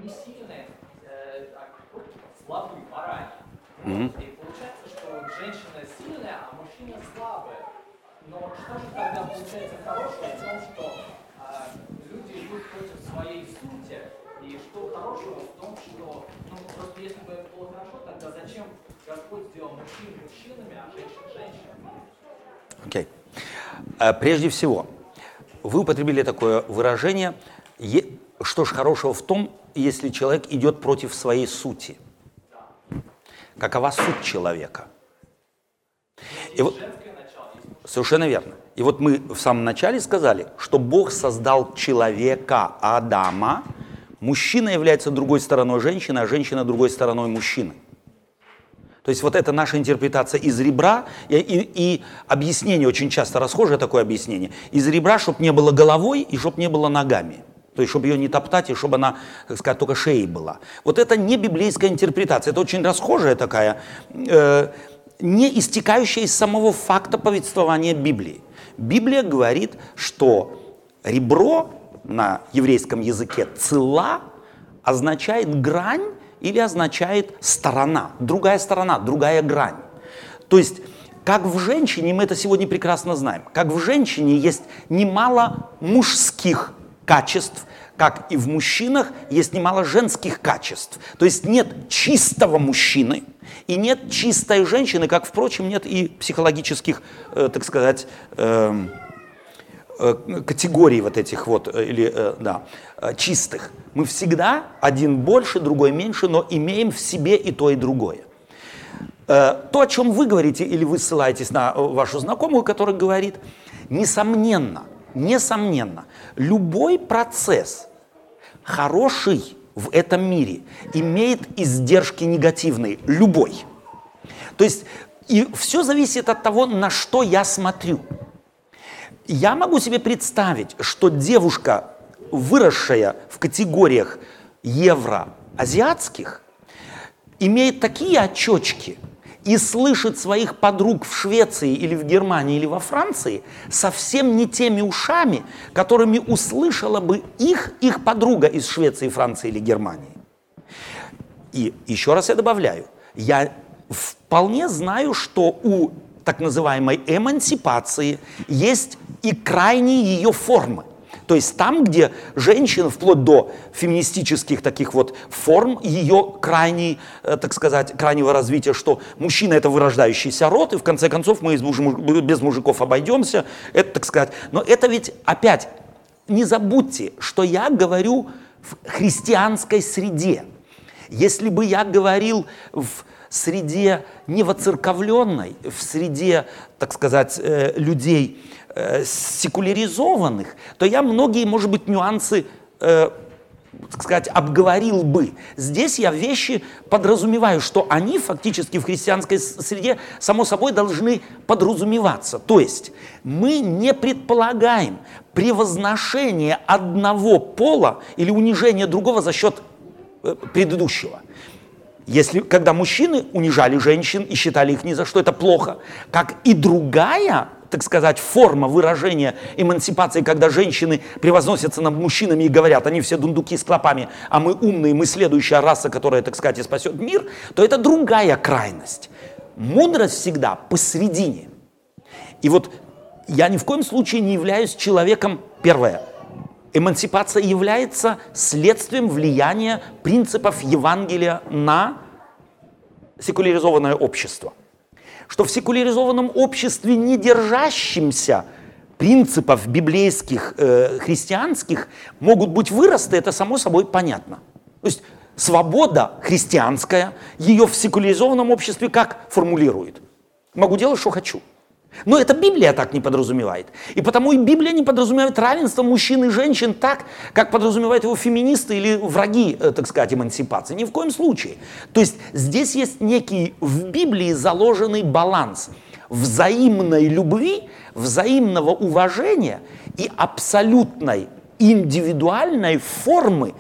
не сильные, э, а слабые морально. И получается, что женщина сильная, а мужчина слабый. Но что же тогда получается хорошего в том, что а, люди идут против своей сути? И что хорошего в том, что, ну, просто если бы это было хорошо, тогда зачем Господь сделал мужчин мужчинами, а женщин женщинами? Окей. Э, Прежде всего, вы употребили такое выражение, что ж хорошего в том, если человек идет против своей сути. Какова суть человека? И вот, совершенно верно. И вот мы в самом начале сказали, что Бог создал человека, Адама, мужчина является другой стороной женщины, а женщина другой стороной мужчины. То есть вот это наша интерпретация из ребра и, и- и объяснение очень часто расхожее такое объяснение. Из ребра, чтобы не было головой и чтобы не было ногами. То есть, чтобы ее не топтать, и чтобы она, так сказать, только шеей была. Вот это не библейская интерпретация, это очень расхожая такая, э, не истекающая из самого факта повествования Библии. Библия говорит, что ребро на еврейском языке цела означает грань или означает сторона, другая сторона, другая грань. То есть, как в женщине, мы это сегодня прекрасно знаем, как в женщине есть немало мужских качеств, как и в мужчинах есть немало женских качеств. То есть нет чистого мужчины и нет чистой женщины, как, впрочем, нет и психологических, э, так сказать, эм, э, категорий вот этих вот, э, или, э, да, э, чистых. Мы всегда один больше, другой меньше, но имеем в себе и то, и другое. То, о чем вы говорите, или вы ссылаетесь на вашу знакомую, которая говорит, несомненно, несомненно, любой процесс хороший в этом мире имеет издержки негативные, любой. То есть И все зависит от того, на что я смотрю. Я могу себе представить, что девушка, выросшая в категориях евроазиатских, имеет такие очечки и слышит своих подруг в Швеции или в Германии или во Франции совсем не теми ушами, которыми услышала бы их, их подруга из Швеции, Франции или Германии. И еще раз я добавляю, я вполне знаю, что у так называемой эмансипации есть и крайние ее формы. То есть там, где женщина, вплоть до феминистических таких вот форм, ее крайний, э, так сказать, крайнего развития, что мужчина это вырождающийся род, и в конце концов мы без мужиков обойдемся, это, так сказать. Но это ведь опять, не забудьте, что я говорю в христианской среде. Если бы я говорил в среде невоцерковленной, в среде, так сказать, э, людей э, секуляризованных, то я многие, может быть, нюансы э, так сказать, обговорил бы. Здесь я вещи подразумеваю, что они фактически в христианской среде, само собой, должны подразумеваться. То есть мы не предполагаем превозношение одного пола или унижение другого за счет предыдущего. Если, когда мужчины унижали женщин и считали их ни за что, это плохо. Как и другая, так сказать, форма выражения эмансипации, когда женщины превозносятся над мужчинами и говорят, они все дундуки с клопами, а мы умные, мы следующая раса, которая, так сказать, и спасет мир, то это другая крайность. Мудрость всегда посередине. И вот я ни в коем случае не являюсь человеком, первое, Эмансипация является следствием влияния принципов Евангелия на секуляризованное общество. Что в секуляризованном обществе, не держащемся принципов библейских, э, христианских, могут быть выросты, это само собой понятно. То есть свобода христианская, ее в секуляризованном обществе как формулирует? Могу делать, что хочу. Но эта Библия так не подразумевает. И потому и Библия не подразумевает равенство мужчин и женщин так, как подразумевают его феминисты или враги, э, так сказать, эмансипации. Ни в коем случае. То есть здесь есть некий в Библии заложенный баланс взаимной любви, взаимного уважения и абсолютной индивидуальной формы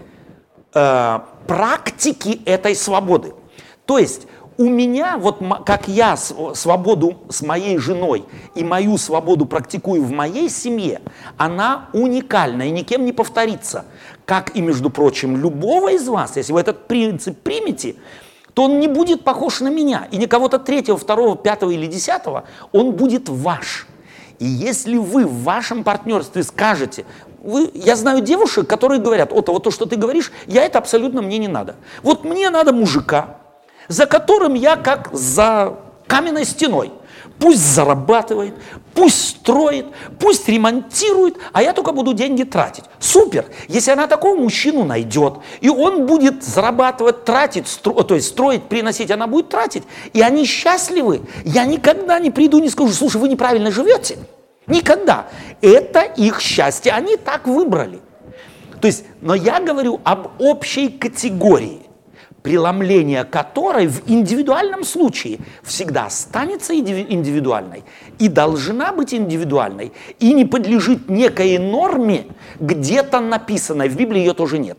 э, практики этой свободы. То есть у меня, вот как я свободу с моей женой и мою свободу практикую в моей семье, она уникальна и никем не повторится. Как и, между прочим, любого из вас, если вы этот принцип примете, то он не будет похож на меня. И не кого-то третьего, второго, пятого или десятого, он будет ваш. И если вы в вашем партнерстве скажете, вы, я знаю девушек, которые говорят, Ота, вот то, что ты говоришь, я это абсолютно мне не надо. Вот мне надо мужика, за которым я как за каменной стеной. Пусть зарабатывает, пусть строит, пусть ремонтирует, а я только буду деньги тратить. Супер! Если она такого мужчину найдет, и он будет зарабатывать, тратить, стро, то есть строить, приносить, она будет тратить, и они счастливы, я никогда не приду и не скажу, слушай, вы неправильно живете. Никогда. Это их счастье, они так выбрали. То есть, но я говорю об общей категории преломление которой в индивидуальном случае всегда останется индивидуальной и должна быть индивидуальной, и не подлежит некой норме, где-то написанной, в Библии ее тоже нет.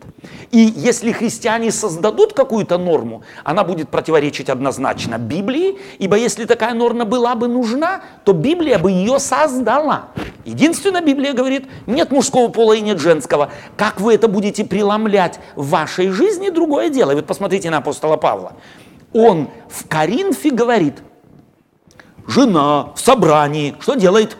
И если христиане создадут какую-то норму, она будет противоречить однозначно Библии, ибо если такая норма была бы нужна, то Библия бы ее создала. Единственное, Библия говорит, нет мужского пола и нет женского. Как вы это будете преломлять в вашей жизни, другое дело. И вот посмотрите на апостола Павла. Он в Коринфе говорит, жена в собрании, что делает?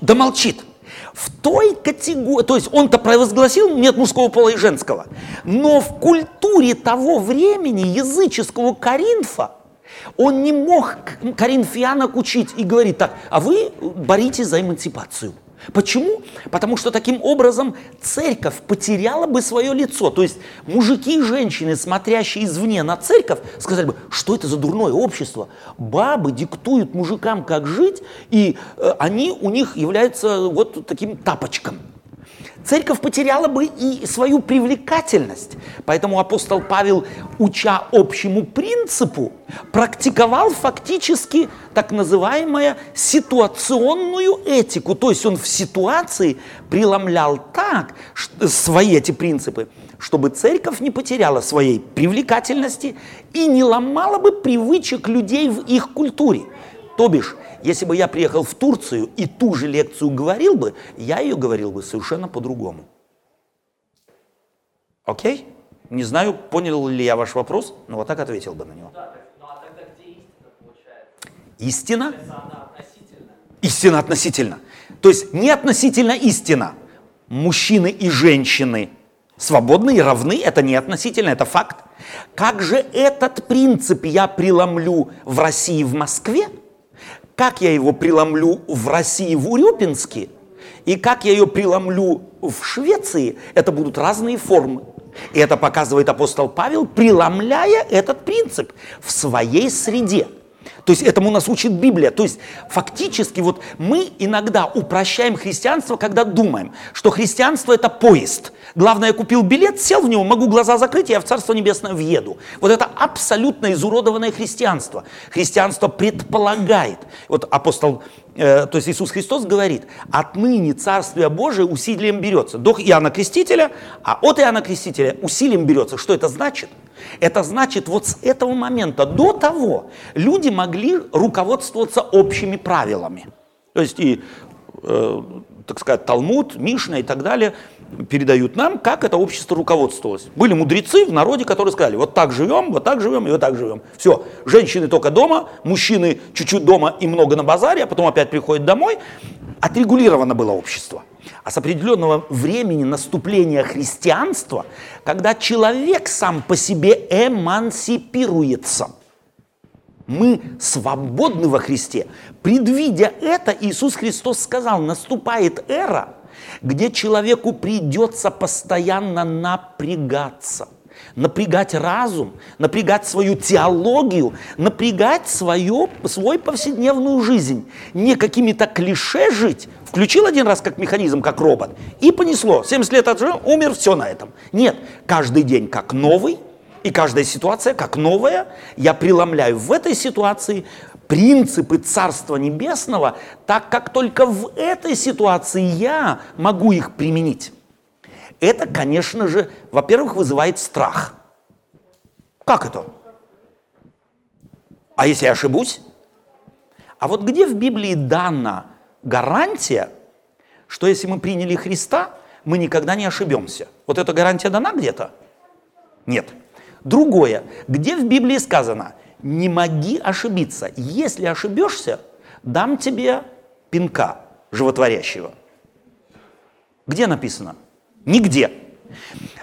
Да молчит. В той категории, то есть он-то провозгласил нет мужского пола и женского, но в культуре того времени языческого Коринфа он не мог коринфянок учить и говорить так, а вы боритесь за эмансипацию. Почему? Потому что таким образом церковь потеряла бы свое лицо. То есть мужики и женщины, смотрящие извне на церковь, сказали бы, что это за дурное общество. Бабы диктуют мужикам, как жить, и э, они у них являются вот таким тапочком. Церковь потеряла бы и свою привлекательность. Поэтому апостол Павел, уча общему принципу, практиковал фактически так называемую ситуационную этику. То есть он в ситуации преломлял так свои эти принципы, чтобы церковь не потеряла своей привлекательности и не ломала бы привычек людей в их культуре. То бишь, если бы я приехал в Турцию и ту же лекцию говорил бы, я ее говорил бы совершенно по-другому. Окей? Не знаю, понял ли я ваш вопрос, но вот так ответил бы на него. Да, так, ну а тогда где истина получается? Истина? Она. Истина относительно. То есть не относительно истина. Мужчины и женщины свободны и равны, это не относительно, это факт. Как же этот принцип я преломлю в России, в Москве? Как я его преломлю в России, в Урюпинске? И как я ее преломлю в Швеции? Это будут разные формы. И это показывает апостол Павел, преломляя этот принцип в своей среде. То есть этому нас учит Библия. То есть фактически вот мы иногда упрощаем христианство, когда думаем, что христианство это поезд. Главное, я купил билет, сел в него, могу глаза закрыть, и я в Царство Небесное въеду. Вот это абсолютно изуродованное христианство. Христианство предполагает. Вот апостол, э, то есть Иисус Христос говорит, отныне Царствие Божие усилием берется. До Иоанна Крестителя, а от Иоанна Крестителя усилием берется. Что это значит? Это значит, вот с этого момента до того люди могли руководствоваться общими правилами. То есть и, э, так сказать, Талмуд, Мишна и так далее передают нам, как это общество руководствовалось. Были мудрецы в народе, которые сказали, вот так живем, вот так живем и вот так живем. Все, женщины только дома, мужчины чуть-чуть дома и много на базаре, а потом опять приходят домой. Отрегулировано было общество. А с определенного времени наступления христианства, когда человек сам по себе эмансипируется, мы свободны во Христе. Предвидя это, Иисус Христос сказал, наступает эра, где человеку придется постоянно напрягаться. Напрягать разум, напрягать свою теологию, напрягать свою, свою повседневную жизнь. Не какими-то клише жить. Включил один раз как механизм, как робот, и понесло. 70 лет отжил, умер, все на этом. Нет, каждый день как новый, и каждая ситуация как новая. Я преломляю в этой ситуации принципы Царства Небесного, так как только в этой ситуации я могу их применить. Это, конечно же, во-первых, вызывает страх. Как это? А если я ошибусь? А вот где в Библии дана гарантия, что если мы приняли Христа, мы никогда не ошибемся? Вот эта гарантия дана где-то? Нет. Другое. Где в Библии сказано, не моги ошибиться. Если ошибешься, дам тебе пинка животворящего. Где написано? Нигде.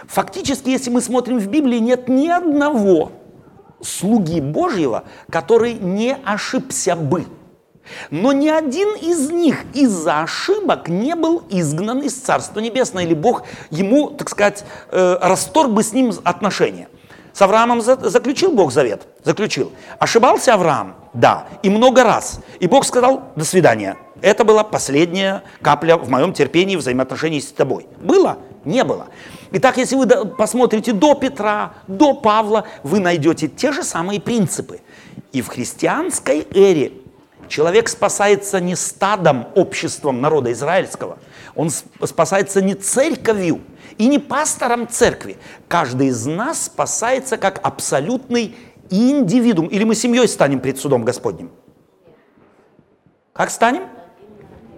Фактически, если мы смотрим в Библии, нет ни одного слуги Божьего, который не ошибся бы. Но ни один из них из-за ошибок не был изгнан из Царства Небесного, или Бог ему, так сказать, э, расторг бы с ним отношения. С Авраамом заключил Бог завет? Заключил. Ошибался Авраам? Да. И много раз. И Бог сказал, до свидания. Это была последняя капля в моем терпении взаимоотношений с тобой. Было? Не было. Итак, если вы посмотрите до Петра, до Павла, вы найдете те же самые принципы. И в христианской эре человек спасается не стадом, обществом народа израильского. Он спасается не церковью, и не пастором церкви. Каждый из нас спасается как абсолютный индивидуум. Или мы семьей станем пред судом Господним? Как станем?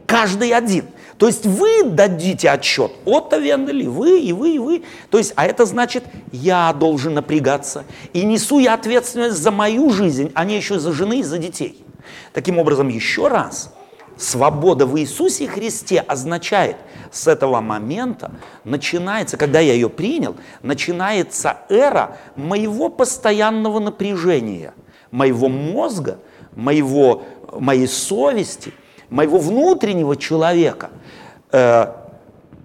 Каждый один. То есть вы дадите отчет. Отто Вендели, вы, и вы, и вы. То есть, а это значит, я должен напрягаться. И несу я ответственность за мою жизнь, а не еще за жены и за детей. Таким образом, еще раз, свобода в Иисусе Христе означает, с этого момента начинается, когда я ее принял, начинается эра моего постоянного напряжения, моего мозга, моего, моей совести, моего внутреннего человека. Э,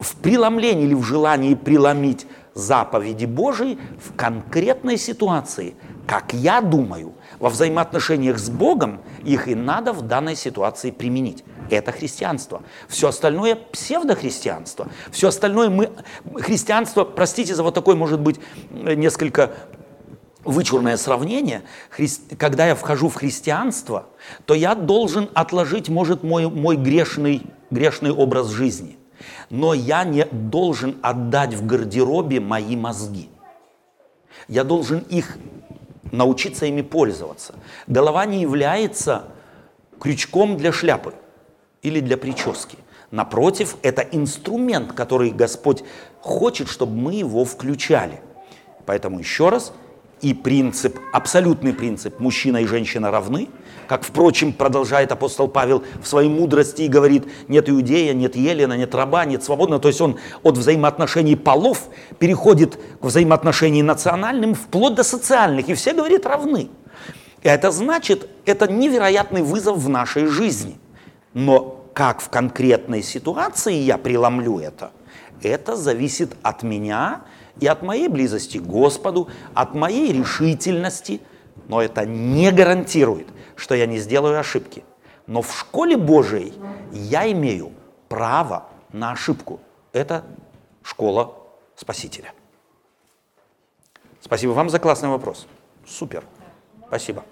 в преломлении или в желании преломить заповеди Божии в конкретной ситуации, как я думаю, во взаимоотношениях с Богом их и надо в данной ситуации применить. это христианство. Все остальное псевдохристианство. Все остальное мы... Христианство, простите за вот такой, может быть, несколько вычурное сравнение, когда я вхожу в христианство, то я должен отложить, может, мой, мой грешный, грешный образ жизни. Но я не должен отдать в гардеробе мои мозги. Я должен их научиться ими пользоваться. Голова не является крючком для шляпы или для прически. Напротив, это инструмент, который Господь хочет, чтобы мы его включали. Поэтому еще раз, и принцип, абсолютный принцип, мужчина и женщина равны, как, впрочем, продолжает апостол Павел в своей мудрости и говорит, нет иудея, нет елена, нет раба, нет свободного. То есть он от взаимоотношений полов переходит к взаимоотношениям национальным вплоть до социальных, и все, говорит, равны. И это значит, это невероятный вызов в нашей жизни. Но как в конкретной ситуации я преломлю это, это зависит от меня и от моей близости к Господу, от моей решительности, но это не гарантирует, что я не сделаю ошибки. Но в школе Божией я имею право на ошибку. Это школа Спасителя. Спасибо вам за классный вопрос. Супер. Спасибо.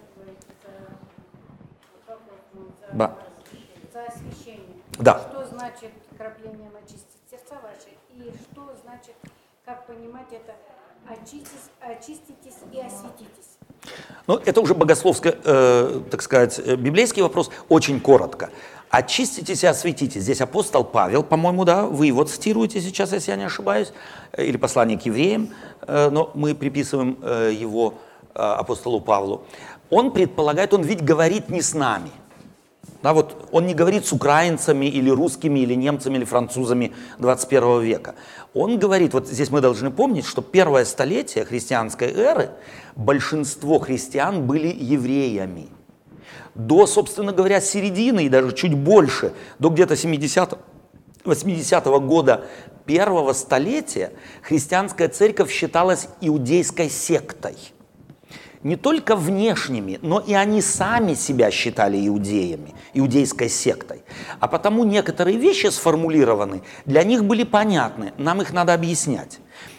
Да. За освящение. Да. Что значит краплением очистить сердца ваши? И что значит, как понимать это, очиститесь, очиститесь и осветитесь? Ну, это уже богословский, э, так сказать, э, библейский вопрос, очень коротко. Очиститесь и осветитесь. Здесь апостол Павел, по-моему, да, вы его цитируете сейчас, если я не ошибаюсь, э, или послание к евреям, э, но мы приписываем э, его э, апостолу Павлу. Он предполагает, он ведь говорит не с нами. Да, вот он не говорит с украинцами или русскими, или немцами, или французами 21 века. Он говорит, вот здесь мы должны помнить, что первое столетие христианской эры большинство христиан были евреями. До, собственно говоря, середины и даже чуть больше, до где-то 70 80 -го года первого столетия христианская церковь считалась иудейской сектой – не только внешними, но и они сами себя считали иудеями, иудейской сектой. А потому некоторые вещи сформулированы, для них были понятны, нам их надо объяснять.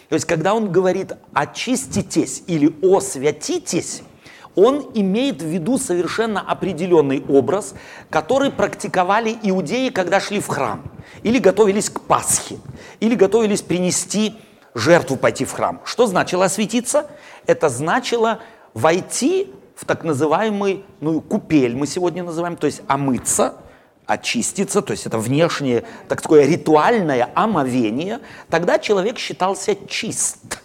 То есть, когда он говорит «очиститесь» или «освятитесь», он имеет в виду совершенно определенный образ, который практиковали иудеи, когда шли в храм, или готовились к Пасхе, или готовились принести жертву, пойти в храм. Что значило осветиться? Это значило войти в так называемый, ну, купель мы сегодня называем, то есть омыться, очиститься, то есть это внешнее, так такое ритуальное омовение, тогда человек считался чист.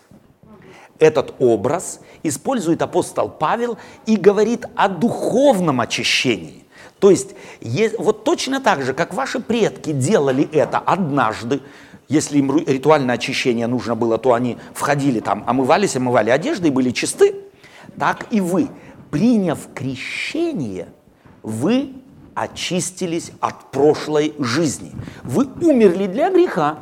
Этот образ использует апостол Павел и говорит о духовном очищении. То есть вот точно так же, как ваши предки делали это однажды, если им ритуальное очищение нужно было, то они входили там, омывались, омывали одежды и были чисты, так и вы, приняв крещение, вы очистились от прошлой жизни. Вы умерли для греха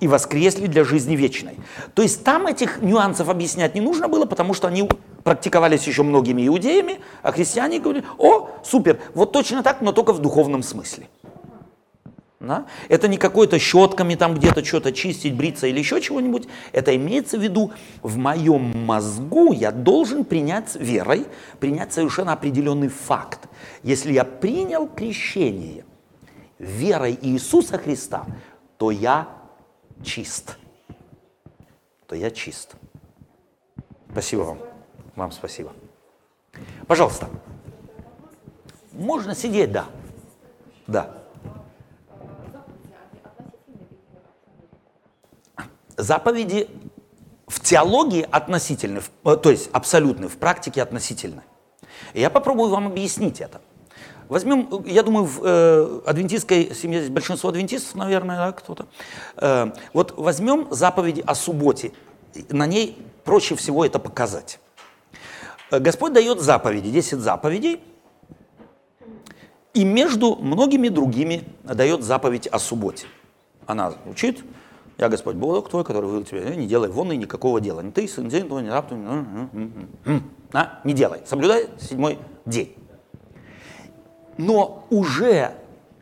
и воскресли для жизни вечной. То есть там этих нюансов объяснять не нужно было, потому что они практиковались еще многими иудеями, а христиане говорили, о, супер, вот точно так, но только в духовном смысле. Да? Это не какой-то щетками там где-то что-то чистить, бриться или еще чего-нибудь. Это имеется в виду, в моем мозгу я должен принять верой, принять совершенно определенный факт. Если я принял крещение верой Иисуса Христа, то я чист. То я чист. Спасибо вам. Вам спасибо. Пожалуйста. Можно сидеть, да. Да. Заповеди в теологии относительны, э, то есть абсолютны, в практике относительны. И я попробую вам объяснить это. Возьмем, я думаю, в э, адвентистской семье здесь большинство адвентистов, наверное, да, кто-то. Э, вот возьмем заповеди о субботе. На ней проще всего это показать. Э, Господь дает заповеди, 10 заповедей, и между многими другими дает заповедь о субботе. Она звучит, я Господь Бог твой, который вывел тебя, не делай вон и никакого дела. Не ты, сын день твой, не раб твой, а, не делай. Соблюдай седьмой день. Но уже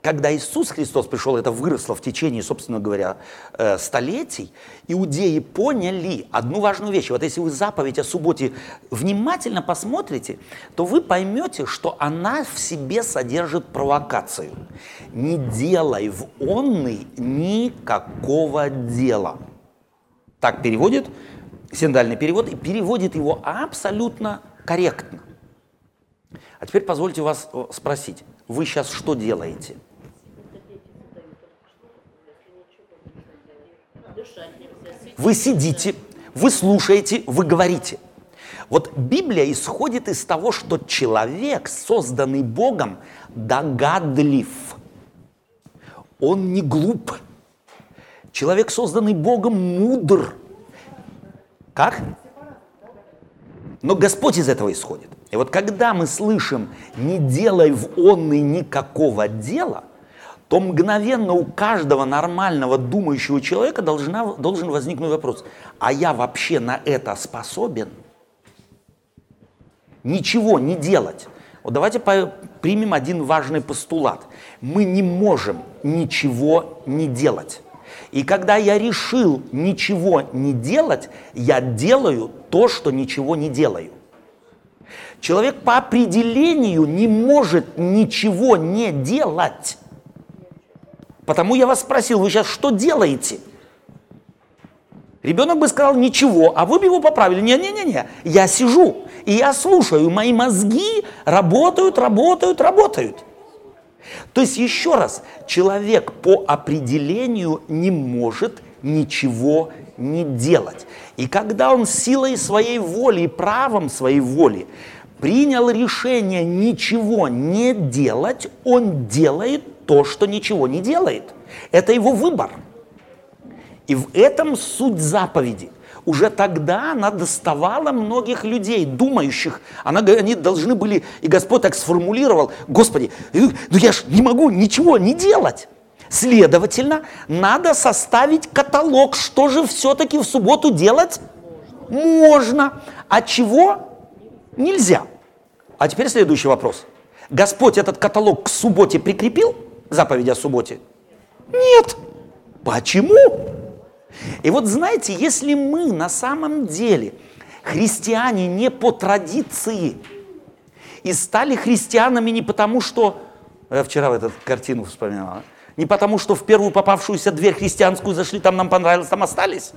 когда Иисус Христос пришел, это выросло в течение, собственно говоря, э, столетий, иудеи поняли одну важную вещь. Вот если вы заповедь о субботе внимательно посмотрите, то вы поймете, что она в себе содержит провокацию. Не делай в онный никакого дела. Так переводит синдальный перевод, и переводит его абсолютно корректно. А теперь позвольте вас э, спросить, вы сейчас что делаете? Дышать нельзя, сидеть Вы сидите, вы слушаете, вы говорите. Вот Библия исходит из того, что человек, созданный Богом, догадлив. Он не глуп. Человек, созданный Богом, мудр. Как? Но Господь из этого исходит. И вот когда мы слышим «не делай в онный никакого дела», то мгновенно у каждого нормального думающего человека должна, должен возникнуть вопрос, а я вообще на это способен? Ничего не делать. Вот давайте по- примем один важный постулат. Мы не можем ничего не делать. И когда я решил ничего не делать, я делаю то, что ничего не делаю. Человек по определению не может ничего не делать. Потому я вас спросил, вы сейчас что делаете? Ребенок бы сказал ничего, а вы бы его поправили. Не-не-не, я сижу, и я слушаю, мои мозги работают, работают, работают. То есть еще раз, человек по определению не может ничего не делать. И когда он силой своей воли и правом своей воли принял решение ничего не делать, он делает то, что ничего не делает. Это его выбор. И в этом суть заповеди. Уже тогда она доставала многих людей, думающих. Она, они должны были, и Господь так сформулировал, Господи, э, ну я ж не могу ничего не делать. Следовательно, надо составить каталог, что же все-таки в субботу делать можно, а чего нельзя. А теперь следующий вопрос. Господь этот каталог к субботе прикрепил, заповеди о субботе? Нет. Почему? И вот знаете, если мы на самом деле христиане не по традиции и стали христианами не потому, что... Я вчера вот эту картину вспоминала. Не потому, что в первую попавшуюся дверь христианскую зашли, там нам понравилось, там остались.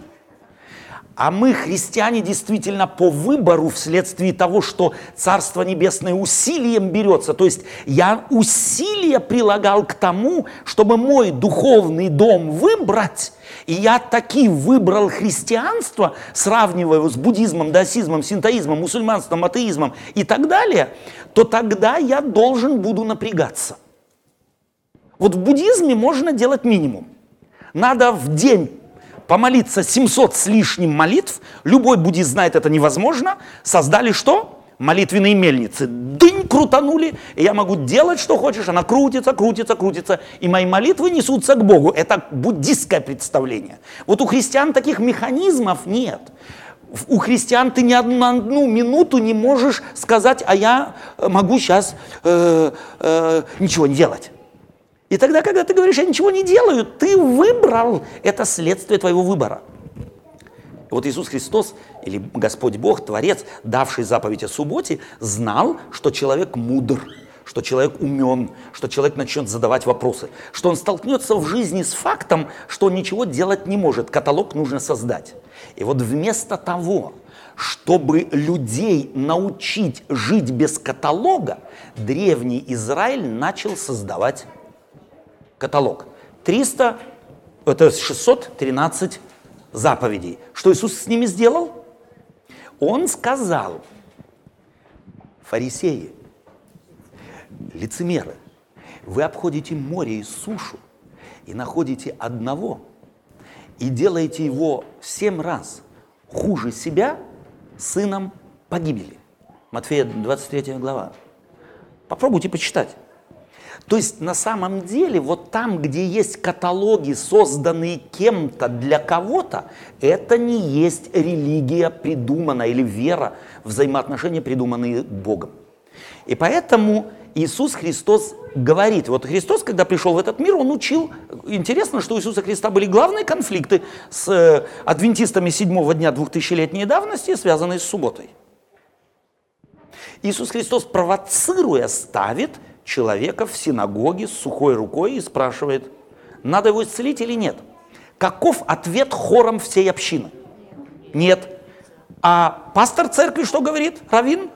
А мы, христиане, действительно по выбору вследствие того, что Царство Небесное усилием берется. То есть я усилия прилагал к тому, чтобы мой духовный дом выбрать. И я таки выбрал христианство, сравнивая его с буддизмом, даосизмом, синтоизмом, мусульманством, атеизмом и так далее, то тогда я должен буду напрягаться. Вот в буддизме можно делать минимум. Надо в день помолиться 700 с лишним молитв. Любой буддист знает, это невозможно. Создали что? Молитвенные мельницы. Дынь крутанули, и я могу делать, что хочешь. Она крутится, крутится, крутится. И мои молитвы несутся к Богу. Это буддистское представление. Вот у христиан таких механизмов нет. У христиан ты ни одну, одну минуту не можешь сказать, а я э, могу сейчас ничего не делать. И тогда, когда ты говоришь, я ничего не делаю, ты выбрал, это следствие твоего выбора. Вот Иисус Христос или Господь Бог, Творец, давший заповедь о субботе, знал, что человек мудр, что человек умен, что человек начнет задавать вопросы, что он столкнется в жизни с фактом, что он ничего делать не может, каталог нужно создать. И вот вместо того, чтобы людей научить жить без каталога, древний Израиль начал создавать каталог. 300, это 613 заповедей. Что Иисус с ними сделал? Он сказал, фарисеи, лицемеры, вы обходите море и сушу и находите одного и делаете его семь раз хуже себя сыном погибели. Матфея 23 глава. Попробуйте почитать. То есть на самом деле вот там, где есть каталоги, созданные кем-то для кого-то, это не есть религия придуманная или вера, взаимоотношения, придуманные Богом. И поэтому Иисус Христос говорит, вот Христос, когда пришел в этот мир, он учил, интересно, что у Иисуса Христа были главные конфликты с э, адвентистами седьмого дня двухтысячелетней давности, связанные с субботой. Иисус Христос, провоцируя, ставит человека в синагоге с сухой рукой и спрашивает, надо его исцелить или нет. Каков ответ хором всей общины? Нет. А пастор церкви что говорит? Равин?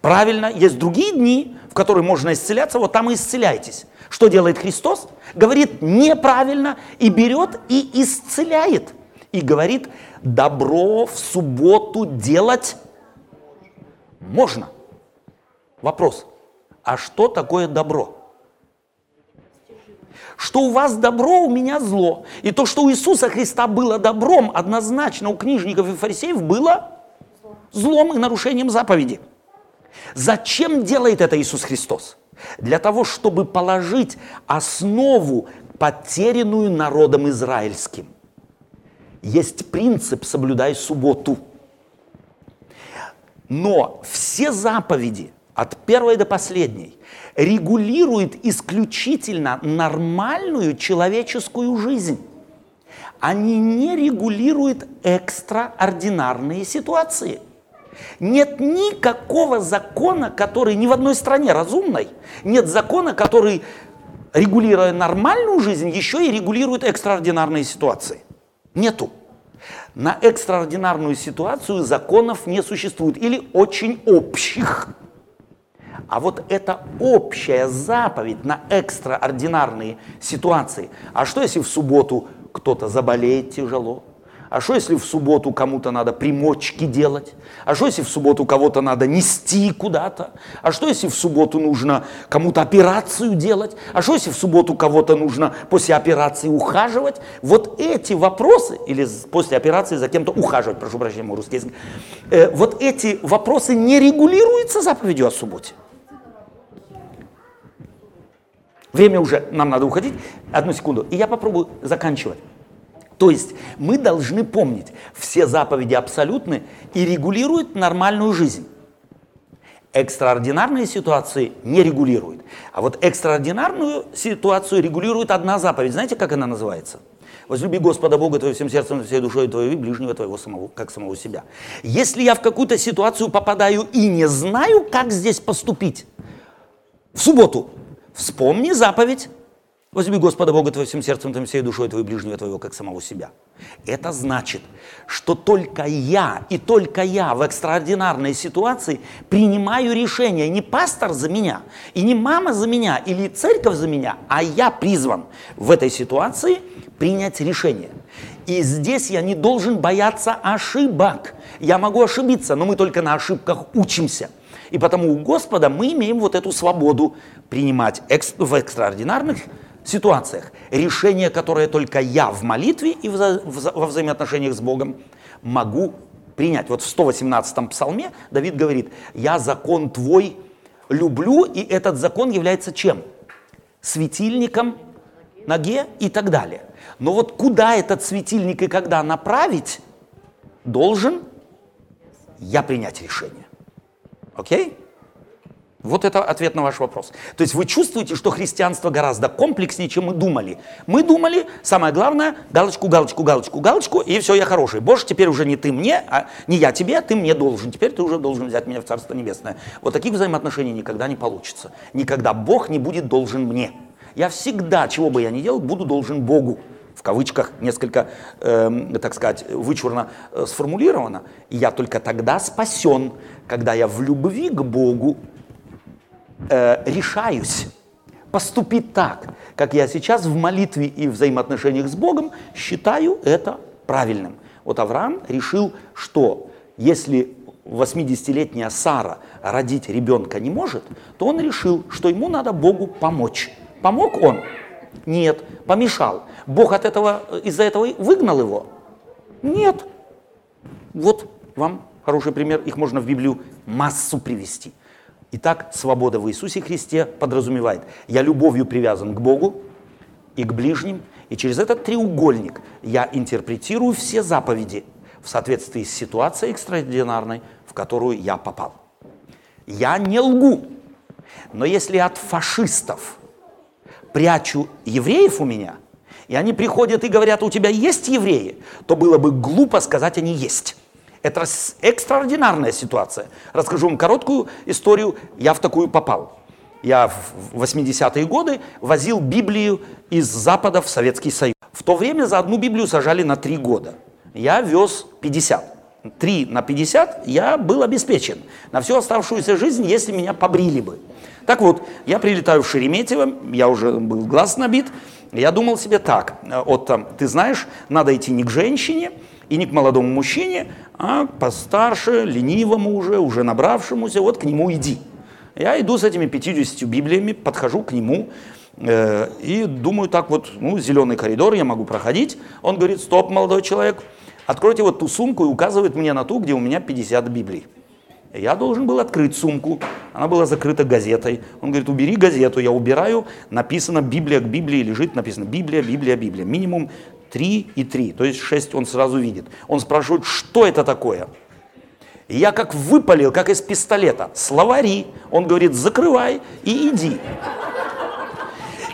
Правильно, есть другие дни, в которые можно исцеляться, вот там и исцеляйтесь. Что делает Христос? Говорит неправильно и берет и исцеляет. И говорит, добро в субботу делать можно. Вопрос, а что такое добро? Что у вас добро, у меня зло. И то, что у Иисуса Христа было добром, однозначно у книжников и фарисеев было злом и нарушением заповеди. Зачем делает это Иисус Христос? Для того, чтобы положить основу, потерянную народом израильским. Есть принцип «соблюдай субботу». Но все заповеди, от первой до последней, регулируют исключительно нормальную человеческую жизнь. Они не регулируют экстраординарные ситуации – нет никакого закона, который ни в одной стране разумной, нет закона, который, регулируя нормальную жизнь, еще и регулирует экстраординарные ситуации. Нету. На экстраординарную ситуацию законов не существует или очень общих. А вот это общая заповедь на экстраординарные ситуации. А что если в субботу кто-то заболеет тяжело? А что если в субботу кому-то надо примочки делать? А что если в субботу кого-то надо нести куда-то? А что если в субботу нужно кому-то операцию делать? А что если в субботу кого-то нужно после операции ухаживать? Вот эти вопросы, или после операции за кем-то ухаживать, прошу прощения, мой русский язык, э, вот эти вопросы не регулируются заповедью о субботе. Время уже, нам надо уходить. Одну секунду. И я попробую заканчивать. То есть мы должны помнить, все заповеди абсолютны и регулируют нормальную жизнь. Экстраординарные ситуации не регулируют. А вот экстраординарную ситуацию регулирует одна заповедь. Знаете, как она называется? Возлюби Господа Бога твоим всем сердцем, всей душой твоей и ближнего твоего самого, как самого себя. Если я в какую-то ситуацию попадаю и не знаю, как здесь поступить, в субботу вспомни заповедь Возьми Господа Бога твоим всем сердцем, твоим всей душой твоего ближнего твоего, как самого себя. Это значит, что только я и только я в экстраординарной ситуации принимаю решение. Не пастор за меня, и не мама за меня, или церковь за меня, а я призван в этой ситуации принять решение. И здесь я не должен бояться ошибок. Я могу ошибиться, но мы только на ошибках учимся. И потому у Господа мы имеем вот эту свободу принимать в экстраординарных ситуациях решение, которое только я в молитве и во взаимоотношениях с Богом могу принять. Вот в 118-м псалме Давид говорит, я закон твой люблю, и этот закон является чем? Светильником, ноге и так далее. Но вот куда этот светильник и когда направить, должен я принять решение. Окей? Okay? Вот это ответ на ваш вопрос. То есть вы чувствуете, что христианство гораздо комплекснее, чем мы думали. Мы думали, самое главное, галочку, галочку, галочку, галочку, и все, я хороший. Боже, теперь уже не ты мне, а не я тебе, а ты мне должен. Теперь ты уже должен взять меня в Царство Небесное. Вот таких взаимоотношений никогда не получится. Никогда Бог не будет должен мне. Я всегда, чего бы я ни делал, буду должен Богу. В кавычках несколько, э, так сказать, вычурно э, сформулировано. И я только тогда спасен, когда я в любви к Богу э, решаюсь поступить так, как я сейчас в молитве и взаимоотношениях с Богом считаю это правильным. Вот Авраам решил, что если 80-летняя Сара родить ребенка не может, то он решил, что ему надо Богу помочь. Помог он? Нет, помешал. Бог от этого, из-за этого выгнал его? Нет. Вот вам хороший пример, их можно в Библию массу привести. Итак, свобода в Иисусе Христе подразумевает, я любовью привязан к Богу и к ближним, и через этот треугольник я интерпретирую все заповеди в соответствии с ситуацией экстраординарной, в которую я попал. Я не лгу. Но если от фашистов прячу евреев у меня, и они приходят и говорят, у тебя есть евреи, то было бы глупо сказать, они есть. Это экстраординарная ситуация. Расскажу вам короткую историю. Я в такую попал. Я в 80-е годы возил Библию из Запада в Советский Союз. В то время за одну Библию сажали на три года. Я вез 50. 3 на 50 я был обеспечен на всю оставшуюся жизнь, если меня побрили бы. Так вот, я прилетаю в Шереметьево, я уже был глаз набит, я думал себе так, вот там, ты знаешь, надо идти не к женщине и не к молодому мужчине, а постарше, ленивому уже, уже набравшемуся, вот к нему иди. Я иду с этими 50 Библиями, подхожу к нему э, и думаю так вот, ну, зеленый коридор, я могу проходить. Он говорит, стоп, молодой человек, откройте вот ту сумку и указывает мне на ту, где у меня 50 Библий. Я должен был открыть сумку, она была закрыта газетой. Он говорит, убери газету, я убираю, написано Библия к Библии, лежит написано Библия, Библия, Библия. Минимум 3 и 3, то есть 6 он сразу видит. Он спрашивает, что это такое? И я как выпалил, как из пистолета, словари. Он говорит, закрывай и иди.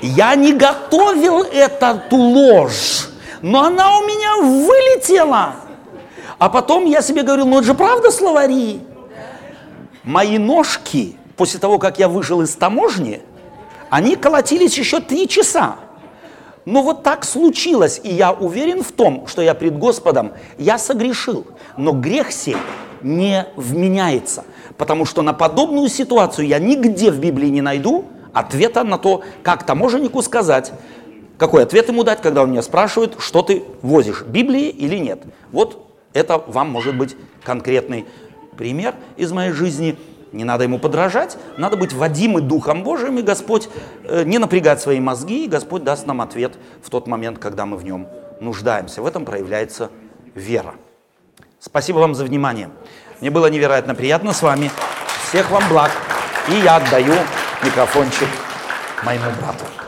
Я не готовил эту ложь, но она у меня вылетела. А потом я себе говорил, ну это же правда словари. Мои ножки, после того, как я вышел из таможни, они колотились еще три часа. Но вот так случилось, и я уверен в том, что я пред Господом, я согрешил. Но грех сей не вменяется, потому что на подобную ситуацию я нигде в Библии не найду ответа на то, как таможеннику сказать, какой ответ ему дать, когда он меня спрашивает, что ты возишь, Библии или нет. Вот это вам может быть конкретный пример из моей жизни. Не надо ему подражать, надо быть водимы Духом Божиим, и Господь э, не напрягать свои мозги, и Господь даст нам ответ в тот момент, когда мы в нем нуждаемся. В этом проявляется вера. Спасибо вам за внимание. Мне было невероятно приятно с вами. Всех вам благ. И я отдаю микрофончик моему брату.